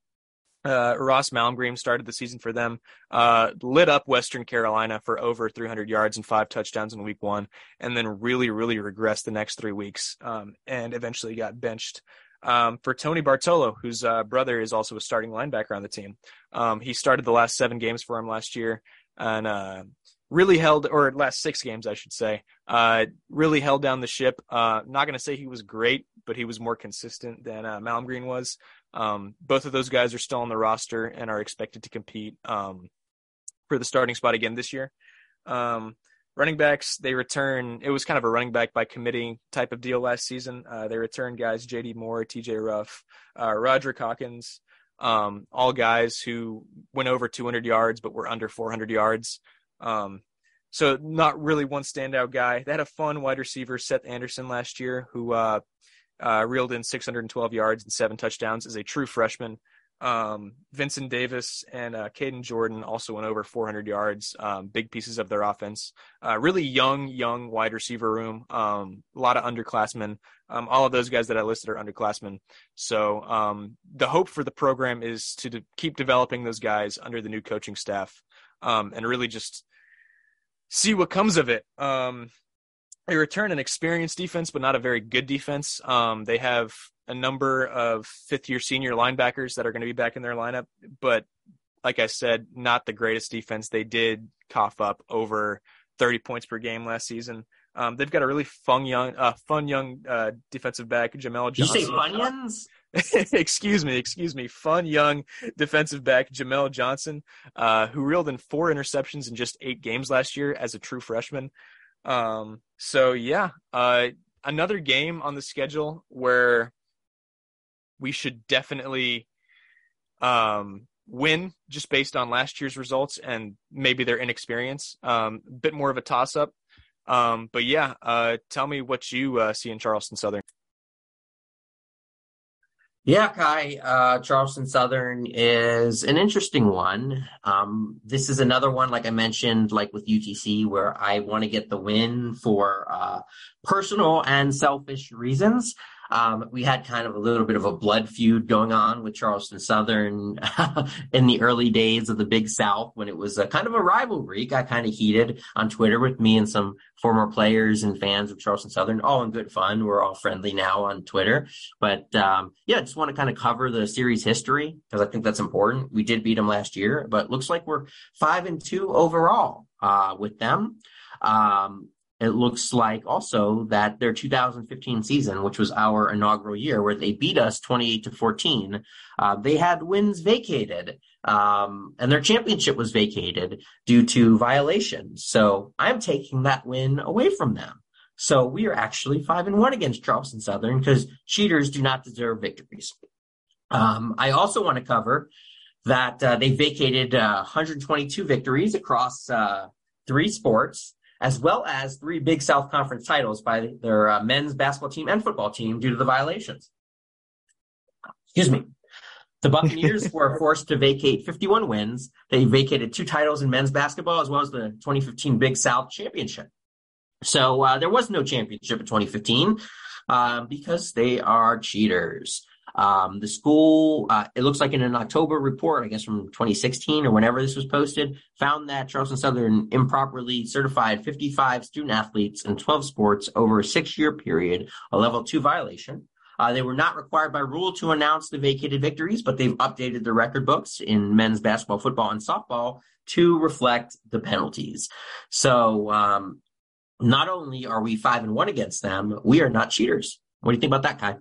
Speaker 1: Uh, Ross Malmgren started the season for them, uh, lit up Western Carolina for over 300 yards and five touchdowns in week one, and then really, really regressed the next three weeks um, and eventually got benched. Um, for Tony Bartolo, whose uh, brother is also a starting linebacker on the team. Um, he started the last seven games for him last year and uh, really held, or last six games, I should say, uh, really held down the ship. Uh, not going to say he was great, but he was more consistent than uh, Malmgren was. Um, both of those guys are still on the roster and are expected to compete um, for the starting spot again this year. Um, running backs, they return. It was kind of a running back by committee type of deal last season. Uh, they return guys J.D. Moore, T.J. Ruff, uh, Roderick Hawkins, um, all guys who went over 200 yards but were under 400 yards. Um, so not really one standout guy. They had a fun wide receiver, Seth Anderson, last year, who uh, uh, reeled in 612 yards and seven touchdowns as a true freshman. Um, Vincent Davis and uh, Caden Jordan also went over 400 yards, um, big pieces of their offense. Uh, really young, young wide receiver room. Um, a lot of underclassmen. Um, all of those guys that I listed are underclassmen. So um, the hope for the program is to de- keep developing those guys under the new coaching staff um, and really just see what comes of it. Um, they return an experienced defense, but not a very good defense. Um, they have a number of fifth year senior linebackers that are going to be back in their lineup, but like I said, not the greatest defense. They did cough up over 30 points per game last season. Um, they've got a really fun young, uh, fun young uh, defensive back, Jamel Johnson.
Speaker 2: You say Funyuns? [LAUGHS]
Speaker 1: excuse me, excuse me, fun young defensive back Jamel Johnson, uh, who reeled in four interceptions in just eight games last year as a true freshman. Um, so yeah, uh, another game on the schedule where we should definitely um, win just based on last year's results and maybe their inexperience. Um, a bit more of a toss up. Um, but yeah, uh, tell me what you uh, see in Charleston Southern.
Speaker 2: Yeah, Kai, uh, Charleston Southern is an interesting one. Um, this is another one, like I mentioned, like with UTC, where I want to get the win for uh, personal and selfish reasons. Um, we had kind of a little bit of a blood feud going on with Charleston Southern [LAUGHS] in the early days of the Big South when it was a kind of a rivalry. Got kind of heated on Twitter with me and some former players and fans of Charleston Southern, all in good fun. We're all friendly now on Twitter. But um, yeah, I just want to kind of cover the series history because I think that's important. We did beat them last year, but looks like we're five and two overall uh, with them. Um, it looks like also that their 2015 season, which was our inaugural year, where they beat us 28 to 14, uh, they had wins vacated, um, and their championship was vacated due to violations. So I'm taking that win away from them. So we are actually five and one against Charleston Southern because cheaters do not deserve victories. Um, I also want to cover that uh, they vacated uh, 122 victories across uh, three sports as well as three Big South Conference titles by their uh, men's basketball team and football team due to the violations. Excuse me. The Buccaneers [LAUGHS] were forced to vacate 51 wins. They vacated two titles in men's basketball as well as the 2015 Big South Championship. So uh, there was no championship in 2015 uh, because they are cheaters. Um, the school, uh, it looks like in an October report, I guess from 2016 or whenever this was posted, found that Charleston Southern improperly certified 55 student athletes in 12 sports over a six year period, a level two violation. Uh, they were not required by rule to announce the vacated victories, but they've updated the record books in men's basketball, football, and softball to reflect the penalties. So, um, not only are we five and one against them, we are not cheaters. What do you think about that, Kai?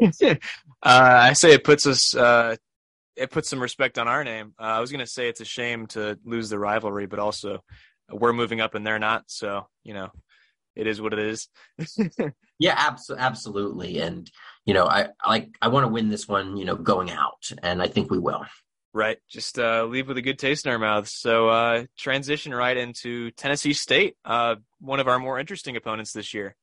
Speaker 2: [LAUGHS]
Speaker 1: uh, I say it puts us, uh, it puts some respect on our name. Uh, I was going to say it's a shame to lose the rivalry, but also we're moving up and they're not. So, you know, it is what it is. [LAUGHS]
Speaker 2: yeah, abs- absolutely. And, you know, I like, I want to win this one, you know, going out and I think we will.
Speaker 1: Right. Just uh, leave with a good taste in our mouths. So uh, transition right into Tennessee State, uh, one of our more interesting opponents this year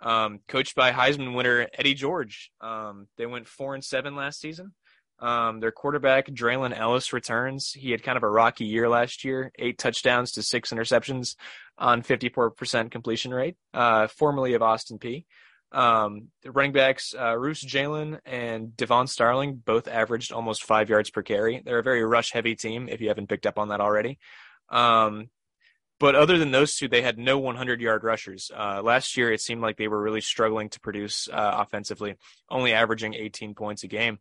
Speaker 1: um, coached by Heisman winner Eddie George. Um, they went four and seven last season. Um, their quarterback, Draylen Ellis, returns. He had kind of a rocky year last year, eight touchdowns to six interceptions on 54% completion rate, uh, formerly of Austin Peay. Um, the running backs, uh, Roos Jalen and Devon Starling, both averaged almost five yards per carry. They're a very rush heavy team, if you haven't picked up on that already. Um, but other than those two, they had no 100 yard rushers. Uh, last year, it seemed like they were really struggling to produce uh, offensively, only averaging 18 points a game.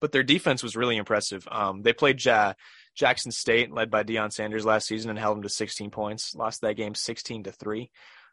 Speaker 1: But their defense was really impressive. Um, they played ja- Jackson State, led by Deion Sanders last season, and held them to 16 points. Lost that game 16 to three.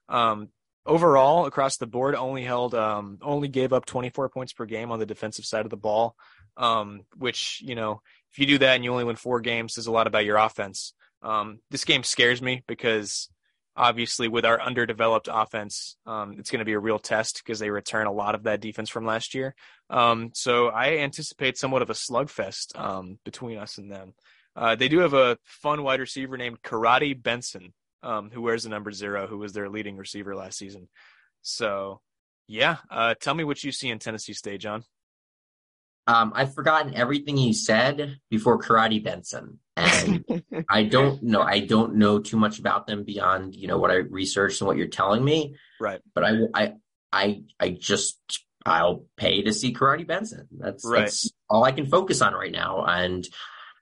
Speaker 1: Um, overall across the board only held um, only gave up 24 points per game on the defensive side of the ball um, which you know if you do that and you only win four games says a lot about your offense um, this game scares me because obviously with our underdeveloped offense um, it's going to be a real test because they return a lot of that defense from last year um, so i anticipate somewhat of a slugfest um, between us and them uh, they do have a fun wide receiver named karate benson um, who wears the number zero, who was their leading receiver last season. So, yeah, uh, tell me what you see in Tennessee State, Jon.
Speaker 2: Um, I've forgotten everything you said before Karate Benson, and [LAUGHS] I don't know. I don't know too much about them beyond you know what I researched and what you're telling me.
Speaker 1: Right.
Speaker 2: But I, I, I, I just I'll pay to see Karate Benson. That's right. that's all I can focus on right now. And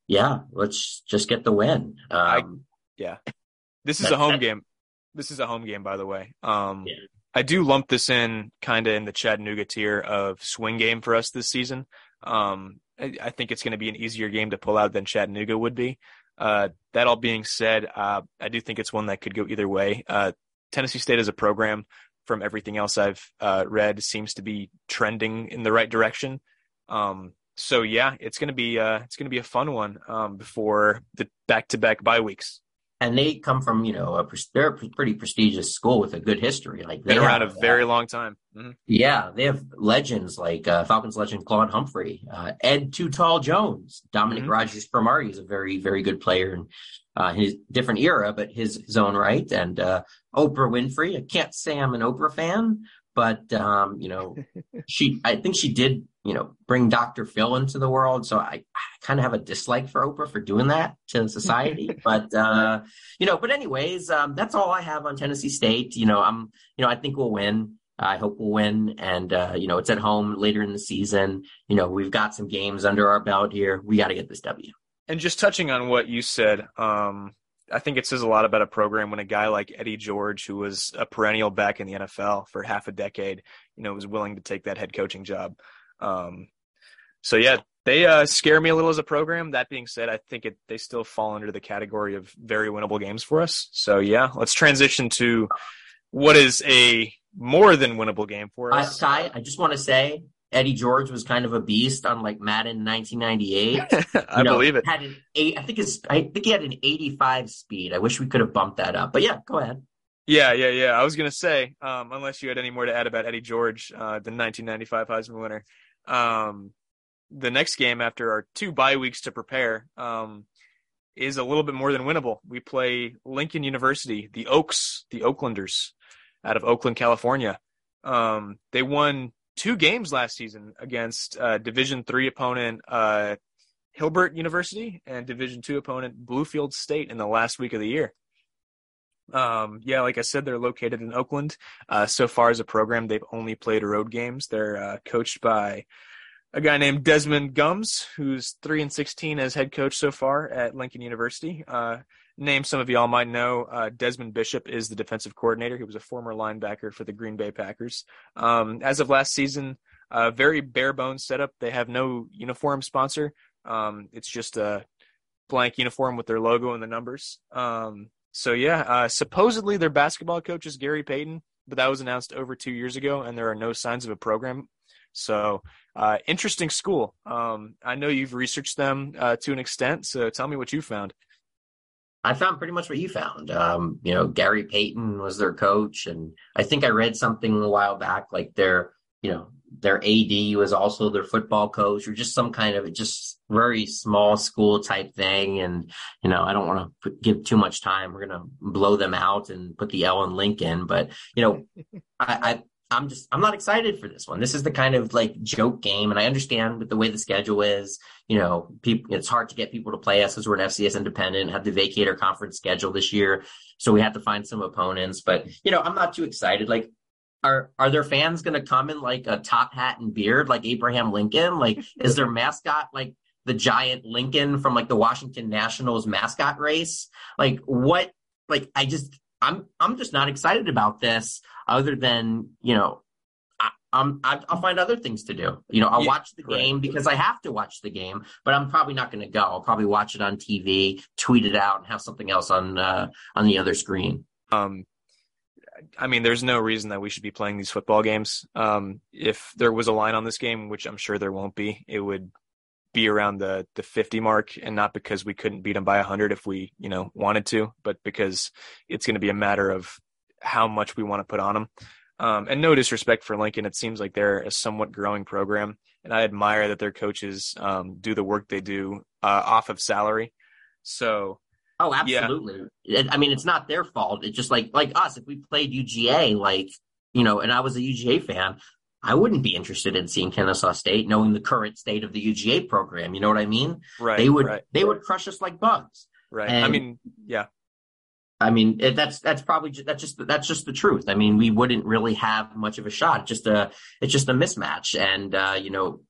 Speaker 2: yeah, let's just get the win. Um,
Speaker 1: I, yeah, this is a home game. This is a home game, by the way. Um, yeah. I do lump this in kind of in the Chattanooga tier of swing game for us this season. Um, I, I, think it's going to be an easier game to pull out than Chattanooga would be. Uh, that all being said, uh, I do think it's one that could go either way. Uh, Tennessee State as a program, from everything else I've uh, read, seems to be trending in the right direction. Um, so yeah, it's gonna be uh, it's gonna be a fun one um, before the back-to-back bye weeks
Speaker 2: and they come from you know a they're a pretty prestigious school with a good history. Like
Speaker 1: they been around a very uh, long time.
Speaker 2: Mm-hmm. Yeah, they have legends like uh, Falcons legend Claude Humphrey, uh, Ed Too Tall Jones, Dominique mm-hmm. Rodgers-Cromartie is a very very good player in uh, his different era, but his his own right. And uh, Oprah Winfrey. I can't say I'm an Oprah fan, but um, you know, [LAUGHS] she I think she did you know bring Dr. Phil into the world. So I, I kind of have a dislike for Oprah for doing that to society. [LAUGHS] but uh, you know, but anyways, um, that's all I have on Tennessee State. You know, I'm you know I think we'll win. I hope we'll win. And, uh, you know, it's at home later in the season. You know, we've got some games under our belt here. We got to get this W.
Speaker 1: And just touching on what you said, um, I think it says a lot about a program when a guy like Eddie George, who was a perennial back in the NFL for half a decade, you know, was willing to take that head coaching job. Um, so yeah, they uh, scare me a little as a program. That being said, I think it they still fall under the category of very winnable games for us. So yeah, let's transition to what is a more than winnable game for us.
Speaker 2: Ty, I just want to say Eddie George was kind of a beast on like Madden 1998. [LAUGHS]
Speaker 1: I know, believe it.
Speaker 2: Had an eight. I think it's. I think he had an 85 speed. I wish we could have bumped that up. But yeah, go ahead.
Speaker 1: Yeah, yeah, yeah. I was gonna say, um, unless you had any more to add about Eddie George, uh, the 1995 Heisman winner. Um, the next game after our two bye weeks to prepare um, is a little bit more than winnable. We play Lincoln University, the Oaks, the Oaklanders, out of Oakland, California. Um, they won two games last season against uh, Division three opponent uh, Hilbert University and Division two opponent Bluefield State in the last week of the year. Um, yeah, like I said, they're located in Oakland. Uh, so far as a program, they've only played road games. They're uh, coached by a guy named Desmond Gumbs, who's three and sixteen as head coach so far at Lincoln University. Name some of y'all might know. Uh, Desmond Bishop is the defensive coordinator. He was a former linebacker for the Green Bay Packers. Um, as of last season, uh, very bare bones setup. They have no uniform sponsor. Um, it's just a blank uniform with their logo and the numbers. Um, so yeah, uh, supposedly their basketball coach is Gary Payton, but that was announced over two years ago, and there are no signs of a program. So uh, interesting school. Um, I know you've researched them uh, to an extent, so tell me what you found.
Speaker 2: I found pretty much what you found. Um, you know, Gary Payton was their coach, and I think I read something a while back like their, you know, their AD was also their football coach, or just some kind of just very small school type thing. And you know, I don't want to give too much time. We're gonna blow them out and put the L in Lincoln, but you know, [LAUGHS] I, I I'm just I'm not excited for this one. This is the kind of like joke game, and I understand with the way the schedule is. You know, people it's hard to get people to play us because we're an FCS independent, have the vacator conference schedule this year, so we have to find some opponents. But you know, I'm not too excited. Like, are are their fans going to come in like a top hat and beard like Abraham Lincoln? Like, [LAUGHS] is their mascot like the giant Lincoln from like the Washington Nationals mascot race? Like, what? Like, I just I'm I'm just not excited about this. Other than you know, I, I'm I'll find other things to do. You know, I'll yeah, watch the game because I have to watch the game, but I'm probably not going to go. I'll probably watch it on TV, tweet it out, and have something else on uh, on the other screen.
Speaker 1: Um, I mean, there's no reason that we should be playing these football games. Um, if there was a line on this game, which I'm sure there won't be, it would be around the the 50 mark and not because we couldn't beat them by 100 if we you know wanted to but because it's going to be a matter of how much we want to put on them um, and no disrespect for lincoln it seems like they're a somewhat growing program and i admire that their coaches um, do the work they do uh, off of salary. So
Speaker 2: oh absolutely. Yeah. i mean it's not their fault. It's just like like us if we played uga like you know and i was a uga fan I wouldn't be interested in seeing Kennesaw State, knowing the current state of the UGA program. You know what I mean?
Speaker 1: Right.
Speaker 2: They would
Speaker 1: right.
Speaker 2: they would crush us like bugs.
Speaker 1: Right. And, I mean, yeah.
Speaker 2: I mean, it, that's that's probably just, that's just that's just the truth. I mean, we wouldn't really have much of a shot. Just a it's just a mismatch, and uh, you know,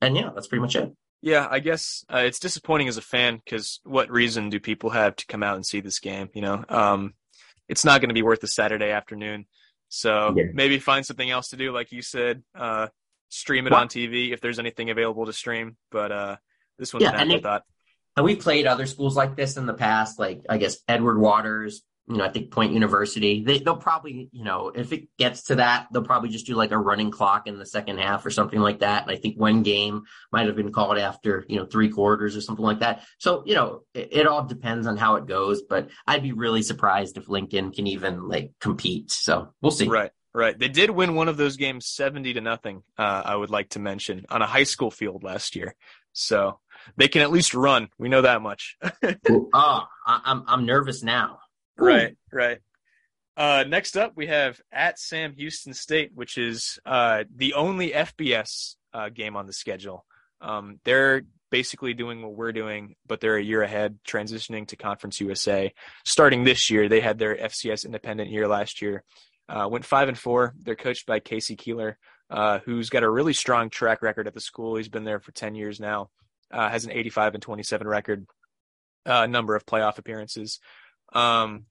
Speaker 2: and yeah, that's pretty much it.
Speaker 1: Yeah, I guess uh, it's disappointing as a fan because what reason do people have to come out and see this game? You know, um, it's not going to be worth a Saturday afternoon. So yeah. maybe find something else to do, like you said. Uh, stream it on TV if there's anything available to stream. But uh, this one's yeah, an afterthought.
Speaker 2: And we played other schools like this in the past, like I guess Edward Waters, you know, I think Point University. They, they'll probably, you know, if it gets to that, they'll probably just do like a running clock in the second half or something like that. And I think one game might have been called after, you know, three quarters or something like that. So, you know, it, it all depends on how it goes. But I'd be really surprised if Lincoln can even like compete. So we'll see.
Speaker 1: Right. Right. They did win one of those games 70 to nothing, uh, I would like to mention, on a high school field last year. So they can at least run. We know that much. [LAUGHS]
Speaker 2: oh, I, I'm, I'm nervous now.
Speaker 1: Right, right. Uh, next up, we have at Sam Houston State, which is uh, the only FBS uh, game on the schedule. Um, they're basically doing what we're doing, but they're a year ahead, transitioning to Conference USA. Starting this year, they had their FCS independent year last year. Uh, went five and four. They're coached by K.C. Keeler, uh, who's got a really strong track record at the school. He's been there for ten years now. Uh, has an 85 and 27 record, uh, number of playoff appearances. Um,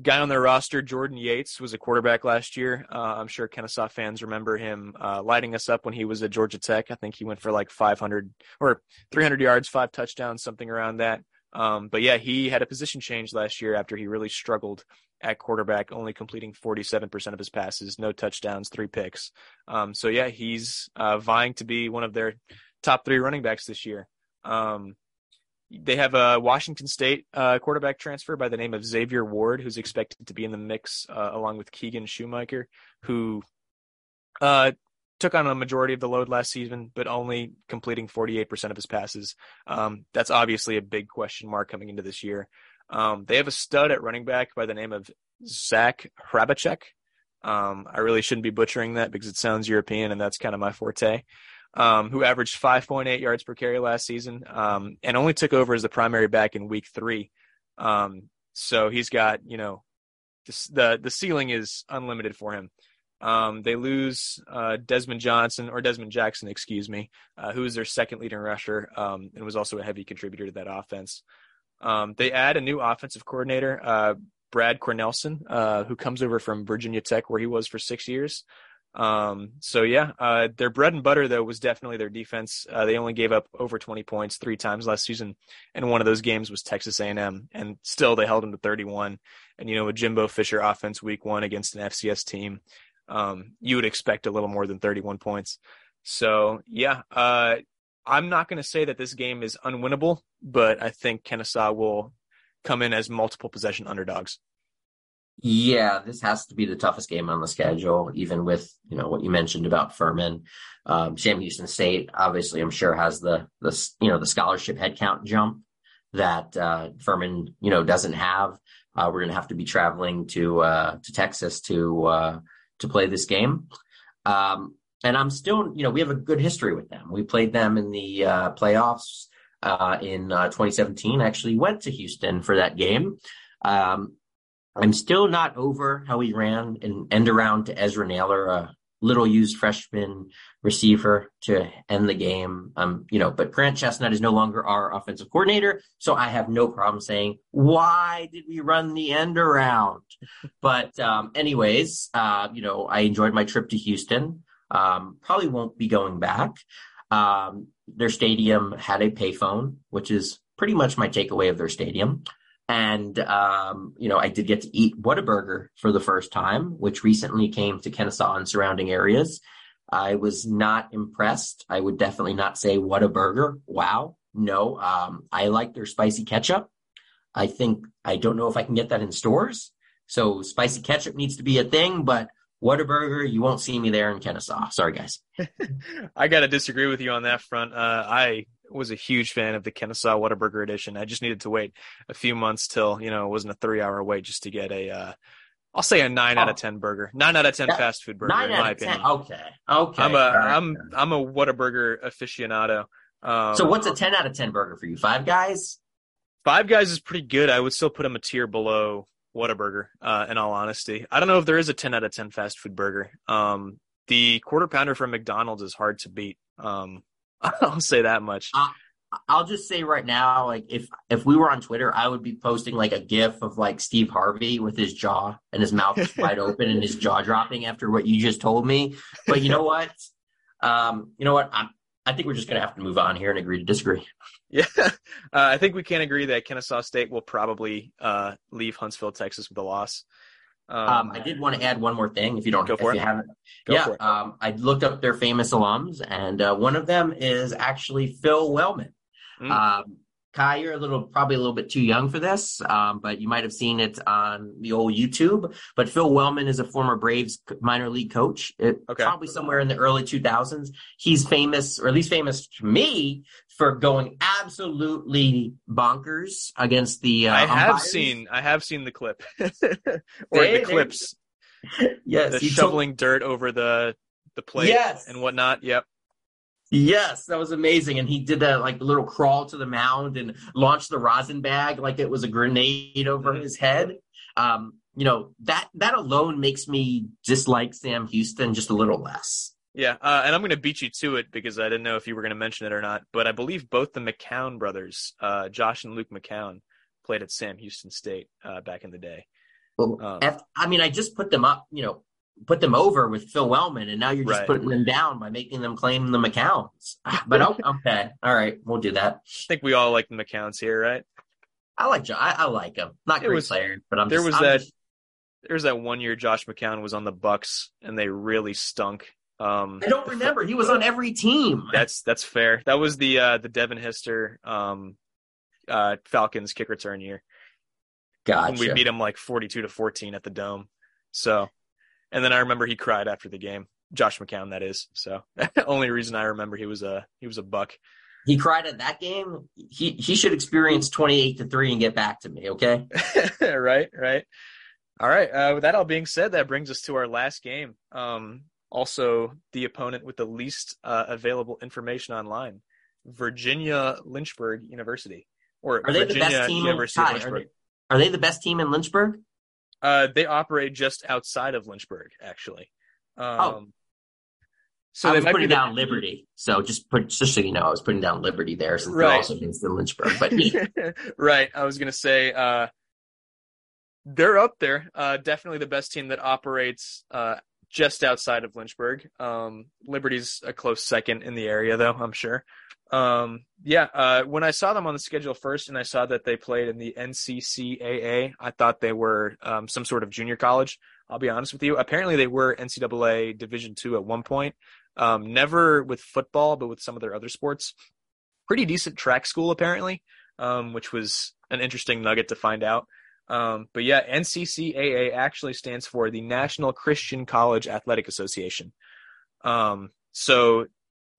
Speaker 1: guy on their roster, Jordan Yates, was a quarterback last year. Uh, I'm sure Kennesaw fans remember him uh, lighting us up when he was at Georgia Tech. I think he went for like 500 or 300 yards, five touchdowns, something around that. Um, but yeah, he had a position change last year after he really struggled at quarterback, only completing 47% of his passes, no touchdowns, three picks. Um, so yeah, he's uh, vying to be one of their top three running backs this year. Um, they have a Washington State uh, quarterback transfer by the name of Xavier Ward, who's expected to be in the mix uh, along with Keegan Shoemaker, who uh, took on a majority of the load last season, but only completing 48% of his passes. Um, that's obviously a big question mark coming into this year. Um, they have a stud at running back by the name of Zach Hrbacek. Um, I really shouldn't be butchering that because it sounds European, and that's kind of my forte um, who averaged 5.8 yards per carry last season um, and only took over as the primary back in week three. Um, so he's got, you know, the, the, the ceiling is unlimited for him. Um, they lose uh, Desmond Johnson or Desmond Jackson, excuse me, uh, who is their second leading rusher um, and was also a heavy contributor to that offense. Um, they add a new offensive coordinator, uh, Brad Cornelsen, uh, who comes over from Virginia Tech, where he was for six years. Um, so yeah, uh, their bread and butter though was definitely their defense. Uh, they only gave up over 20 points three times last season, and one of those games was Texas A&M, and still they held them to 31. And you know, a Jimbo Fisher offense week one against an FCS team, um, you would expect a little more than 31 points. So yeah, uh, I'm not going to say that this game is unwinnable, but I think Kennesaw will come in as multiple possession underdogs.
Speaker 2: Yeah, this has to be the toughest game on the schedule, even with you know what you mentioned about Furman. Um, Sam Houston State, obviously, I'm sure has the the you know the scholarship headcount jump that uh, Furman you know doesn't have. Uh, we're going to have to be traveling to uh, to Texas to uh, to play this game. Um, and I'm still, you know, we have a good history with them. We played them in the uh, playoffs uh, in uh, 2017. I actually went to Houston for that game. Um, I'm still not over how we ran an end around to Ezra Naylor, a little used freshman receiver to end the game. Um, you know, but Grant Chesnut is no longer our offensive coordinator, so I have no problem saying why did we run the end around? [LAUGHS] but um, anyways, uh, you know, I enjoyed my trip to Houston. Um, probably won't be going back. Um, their stadium had a payphone, which is pretty much my takeaway of their stadium. And, um, you know, I did get to eat Whataburger for the first time, which recently came to Kennesaw and surrounding areas. I was not impressed. I would definitely not say Whataburger. Wow. No. Um, I like their spicy ketchup. I think, I don't know if I can get that in stores. So spicy ketchup needs to be a thing, but Whataburger, you won't see me there in Kennesaw. Sorry, guys. [LAUGHS]
Speaker 1: I got to disagree with you on that front. Uh, I was a huge fan of the Kennesaw Whataburger edition. I just needed to wait a few months till you know it wasn't a three hour wait just to get a. Uh, I'll say a nine oh. out of ten burger, nine out of ten fast food burger. Nine in my opinion.
Speaker 2: 10. Okay, okay.
Speaker 1: I'm a right. I'm I'm a Whataburger aficionado.
Speaker 2: Um, so what's a ten out of ten burger for you? Five guys.
Speaker 1: Five guys is pretty good. I would still put them a tier below Whataburger. Uh, in all honesty, I don't know if there is a ten out of ten fast food burger. Um, the quarter pounder from McDonald's is hard to beat. Um, [LAUGHS] I'll say that much. Uh,
Speaker 2: I'll just say right now, like if if we were on Twitter, I would be posting like a GIF of like Steve Harvey with his jaw and his mouth wide [LAUGHS] open and his jaw dropping after what you just told me. But you know what? Um, you know what? I'm, I think we're just gonna have to move on here and agree to disagree. [LAUGHS]
Speaker 1: Yeah, uh, I think we can agree that Kennesaw State will probably uh, leave Huntsville, Texas, with a loss.
Speaker 2: Um, um, I did want to add one more thing, if you don't, go for if it. you haven't. Go yeah, um, I looked up their famous alums, and uh, one of them is actually Phil Wellman. Mm. Um, Kai, you're a little, probably a little bit too young for this, um, but you might have seen it on the old YouTube. But Phil Wellman is a former Braves minor league coach, it, okay. probably somewhere in the early 2000s. He's famous, or at least famous to me, for going absolutely bonkers against the. Uh,
Speaker 1: I have umpires. seen, I have seen the clip [LAUGHS] or they, the clips. [LAUGHS]
Speaker 2: yes,
Speaker 1: the shoveling told, dirt over the the plate yes. and whatnot. Yep.
Speaker 2: Yes, that was amazing. And he did that like little crawl to the mound and launched the rosin bag like it was a grenade over mm-hmm. his head. Um, you know, that that alone makes me dislike Sam Houston just a little less.
Speaker 1: Yeah, uh, and I'm going to beat you to it because I didn't know if you were going to mention it or not. But I believe both the McCown brothers, uh, Josh and Luke McCown, played at Sam Houston State uh, back in the day.
Speaker 2: Well, um, I mean, I just put them up, you know, put them over with Phil Wellman, and now you're just right. putting them down by making them claim the McCowns. But [LAUGHS] okay, all right, we'll do that.
Speaker 1: I think we all like the McCowns here, right?
Speaker 2: I like I, I like him. Not great was, player, but I'm.
Speaker 1: There
Speaker 2: just,
Speaker 1: was
Speaker 2: I'm
Speaker 1: that.
Speaker 2: Just...
Speaker 1: There was that one year Josh McCown was on the Bucks, and they really stunk. Um,
Speaker 2: I don't remember. He was on every team.
Speaker 1: That's that's fair. That was the uh, the Devin Hester um, uh, Falcons kick return year.
Speaker 2: Gotcha.
Speaker 1: When we beat him like forty two to fourteen at the dome. So and then I remember he cried after the game. Josh McCown, that is. So [LAUGHS] only reason I remember he was a he was a buck.
Speaker 2: He cried at that game. He he should experience twenty eight to three and get back to me. Okay. [LAUGHS]
Speaker 1: right. Right. All right. Uh, with that all being said, that brings us to our last game. Um, also, the opponent with the least uh, available information online, Virginia Lynchburg University, or
Speaker 2: are they Virginia the best team University in, Are they, are they the best team in Lynchburg?
Speaker 1: Uh, they operate just outside of Lynchburg, actually. Um, oh.
Speaker 2: So I was putting down the... Liberty. So just put just so you know, I was putting down Liberty there since right. they're also against the Lynchburg. But [LAUGHS]
Speaker 1: right, I was gonna say uh, they're up there. Uh, definitely the best team that operates uh, just outside of Lynchburg. Um, Liberty's a close second in the area, though I'm sure. Um, yeah, uh, when I saw them on the schedule first, and I saw that they played in the NCCAA, I thought they were um, some sort of junior college. I'll be honest with you. Apparently, they were NCAA Division two at one point. Um, never with football, but with some of their other sports. Pretty decent track school, apparently, um, which was an interesting nugget to find out. Um, but yeah, NCCAA actually stands for the National Christian College Athletic Association. Um, so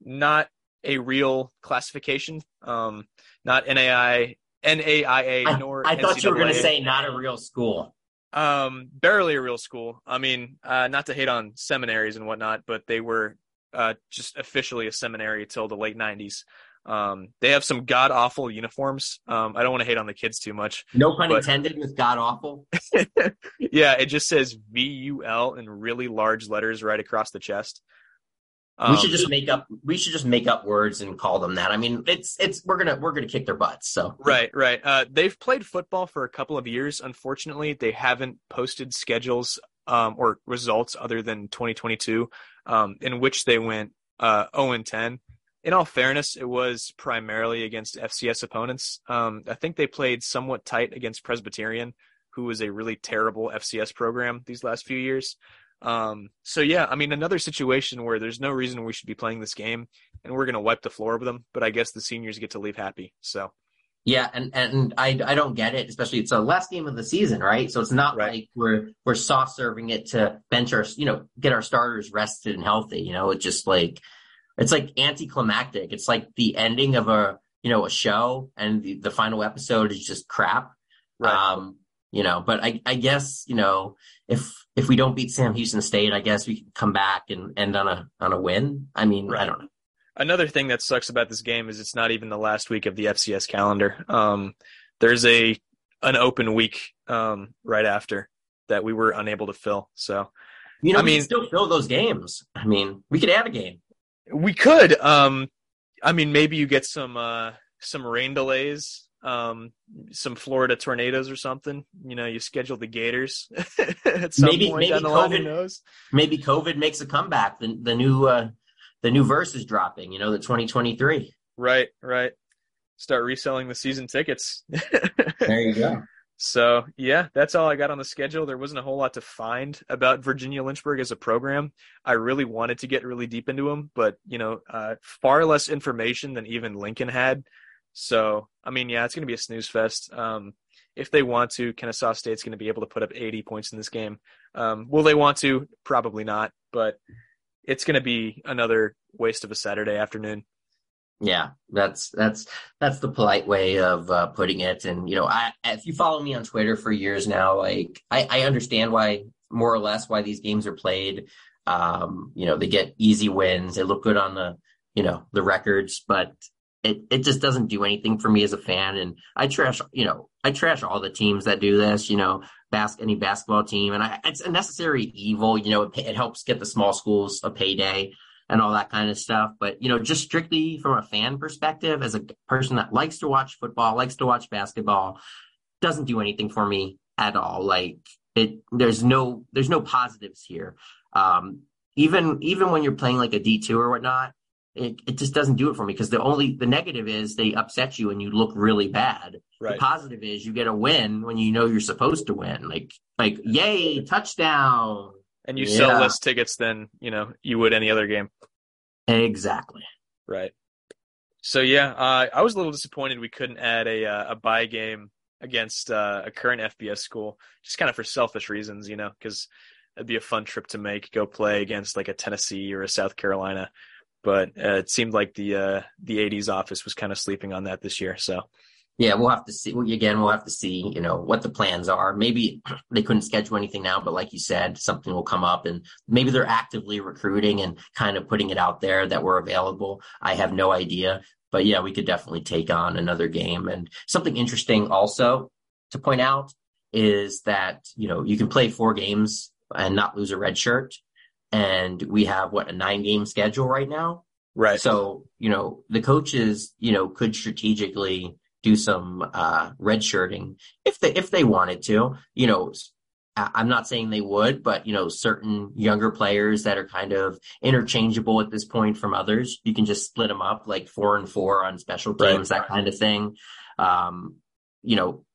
Speaker 1: not a real classification. Um, not NAI, NAIA,
Speaker 2: I,
Speaker 1: nor
Speaker 2: I thought you were going to say not a real school.
Speaker 1: Um, barely a real school. I mean, uh, not to hate on seminaries and whatnot, but they were uh, just officially a seminary till the late '90s. Um, they have some god awful uniforms. Um, I don't want to hate on the kids too much.
Speaker 2: No pun but... intended with god awful. [LAUGHS]
Speaker 1: yeah, it just says V U L in really large letters right across the chest.
Speaker 2: Um, we should just make up. We should just make up words and call them that. I mean, it's it's we're gonna we're gonna kick their butts. So
Speaker 1: right, right. Uh, they've played football for a couple of years. Unfortunately, they haven't posted schedules um, or results other than 2022, um, in which they went uh, 0 and 10 in all fairness, it was primarily against FCS opponents. Um, I think they played somewhat tight against Presbyterian, who was a really terrible FCS program these last few years. Um, so yeah, I mean, another situation where there's no reason we should be playing this game, and we're going to wipe the floor with them. But I guess the seniors get to leave happy. So.
Speaker 2: Yeah, and and I I don't get it, especially it's a last game of the season, right? So it's not right. like we're we're soft serving it to bench our you know get our starters rested and healthy. You know, it's just like it's like anticlimactic. It's like the ending of a you know a show, and the, the final episode is just crap. Right. Um, you know, but I I guess you know if if we don't beat Sam Houston State, I guess we can come back and end on a on a win. I mean, right. I don't know.
Speaker 1: Another thing that sucks about this game is it's not even the last week of the FCS calendar. Um, there's a an open week um, right after that we were unable to fill. So,
Speaker 2: you know, I mean, still fill those games. I mean, we could add a game.
Speaker 1: We could. Um, I mean, maybe you get some uh, some rain delays, um, some Florida tornadoes or something. You know, you schedule the Gators [LAUGHS] at some maybe, point maybe down the COVID, line. Who knows?
Speaker 2: Maybe COVID makes a comeback. The the new uh, the new verse is dropping. You know, the 2023.
Speaker 1: Right, right. Start reselling the season tickets. [LAUGHS]
Speaker 2: there you go.
Speaker 1: So yeah, that's all I got on the schedule. There wasn't a whole lot to find about Virginia Lynchburg as a program. I really wanted to get really deep into them, but you know, uh, far less information than even Lincoln had. So I mean, yeah, it's going to be a snooze fest. Um, if they want to, Kennesaw State's going to be able to put up 80 points in this game. Um, will they want to? Probably not, but it's going to be another waste of a Saturday afternoon.
Speaker 2: Yeah, that's that's that's the polite way of uh, putting it. And you know, I if you follow me on Twitter for years now, like I, I understand why more or less why these games are played. Um, you know, they get easy wins, they look good on the you know the records, but it it just doesn't do anything for me as a fan. And I trash you know I trash all the teams that do this. You know, bas- any basketball team, and I, it's a necessary evil. You know, it, it helps get the small schools a payday and all that kind of stuff. But, you know, just strictly from a fan perspective, as a person that likes to watch football, likes to watch basketball, doesn't do anything for me at all. Like it, there's no, there's no positives here. Um, even, even when you're playing like a D2 or whatnot, it, it just doesn't do it for me because the only, the negative is they upset you and you look really bad. Right. The positive is you get a win when you know you're supposed to win. Like, like, yay, touchdown
Speaker 1: and you yeah. sell less tickets than you know you would any other game.
Speaker 2: Exactly.
Speaker 1: Right. So yeah, uh, I was a little disappointed we couldn't add a uh, a buy game against uh, a current FBS school, just kind of for selfish reasons, you know, because it'd be a fun trip to make, go play against like a Tennessee or a South Carolina. But uh, it seemed like the uh, the AD's office was kind of sleeping on that this year. So
Speaker 2: yeah, we'll have to see. Again, we'll have to see, you know, what the plans are. Maybe [CLEARS THROAT] they couldn't schedule anything now, but like you said, something will come up and maybe they're actively recruiting and kind of putting it out there that we're available. I have no idea. But yeah, we could definitely take on another game. And something interesting also to point out is that, you know, you can play four games and not lose a red shirt. And we have what a nine game schedule right now.
Speaker 1: Right.
Speaker 2: So, you know, the coaches, you know, could strategically do some uh, redshirting if they if they wanted to. You know, I'm not saying they would, but you know, certain younger players that are kind of interchangeable at this point from others, you can just split them up like four and four on special teams, right. that kind of thing. Um, you know,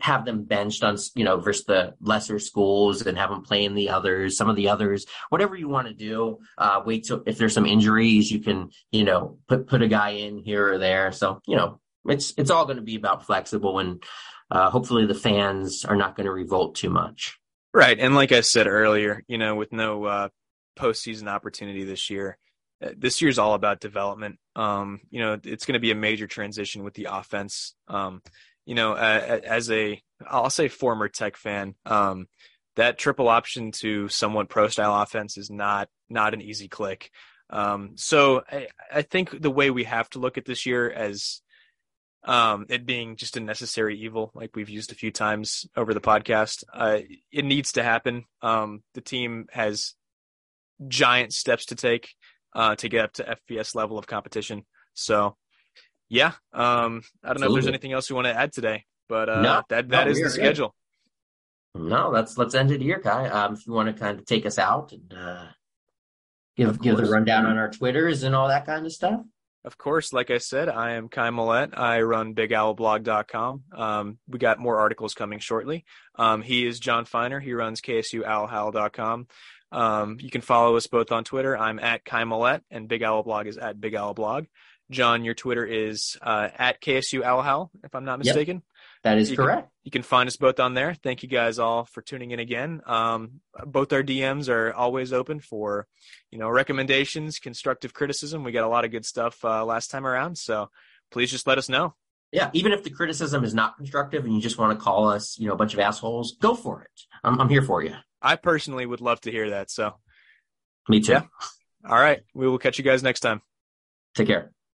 Speaker 2: have them benched on you know versus the lesser schools and have them play in the others some of the others whatever you want to do uh wait till if there's some injuries you can you know put put a guy in here or there so you know it's it's all going to be about flexible and uh, hopefully the fans are not going to revolt too much.
Speaker 1: Right, and like I said earlier, you know, with no uh, postseason opportunity this year, uh, this year's all about development. Um, you know, it's going to be a major transition with the offense. Um, you know, uh, as a I'll say former Tech fan, um, that triple option to somewhat pro style offense is not not an easy click. Um, so I, I think the way we have to look at this year as um, it being just a necessary evil, like we've used a few times over the podcast. Uh, it needs to happen. Um, the team has giant steps to take uh, to get up to FBS level of competition. So, yeah, um, I don't Absolutely. know if there's anything else you want to add today, but uh, no, that that no, is the schedule.
Speaker 2: No, that's let's end it here, Kai. Um, if you want to kind of take us out and uh, give give the rundown on our Twitters and all that kind of stuff.
Speaker 1: Of course, like I said, I am Kai Millette. I run BigOwlBlog.com. Um, we got more articles coming shortly. Um, he is Jon Finer. He runs KSUOwlHowl.com. Um, you can follow us both on Twitter. I'm at Kai Millette, and Big Owl Blog is at Big Owl Blog. Jon, your Twitter is uh, at KSU Owl if I'm not mistaken. Yep.
Speaker 2: That is
Speaker 1: you
Speaker 2: correct.
Speaker 1: Can, you can find us both on there. Thank you guys all for tuning in again. Um, both our DMs are always open for, you know, recommendations, constructive criticism. We got a lot of good stuff uh, last time around, so please just let us know.
Speaker 2: Yeah, even if the criticism is not constructive and you just want to call us, you know, a bunch of assholes, go for it. I'm, I'm here for you.
Speaker 1: I personally would love to hear that. So,
Speaker 2: me too. Yeah.
Speaker 1: All right, we will catch you guys next time.
Speaker 2: Take care.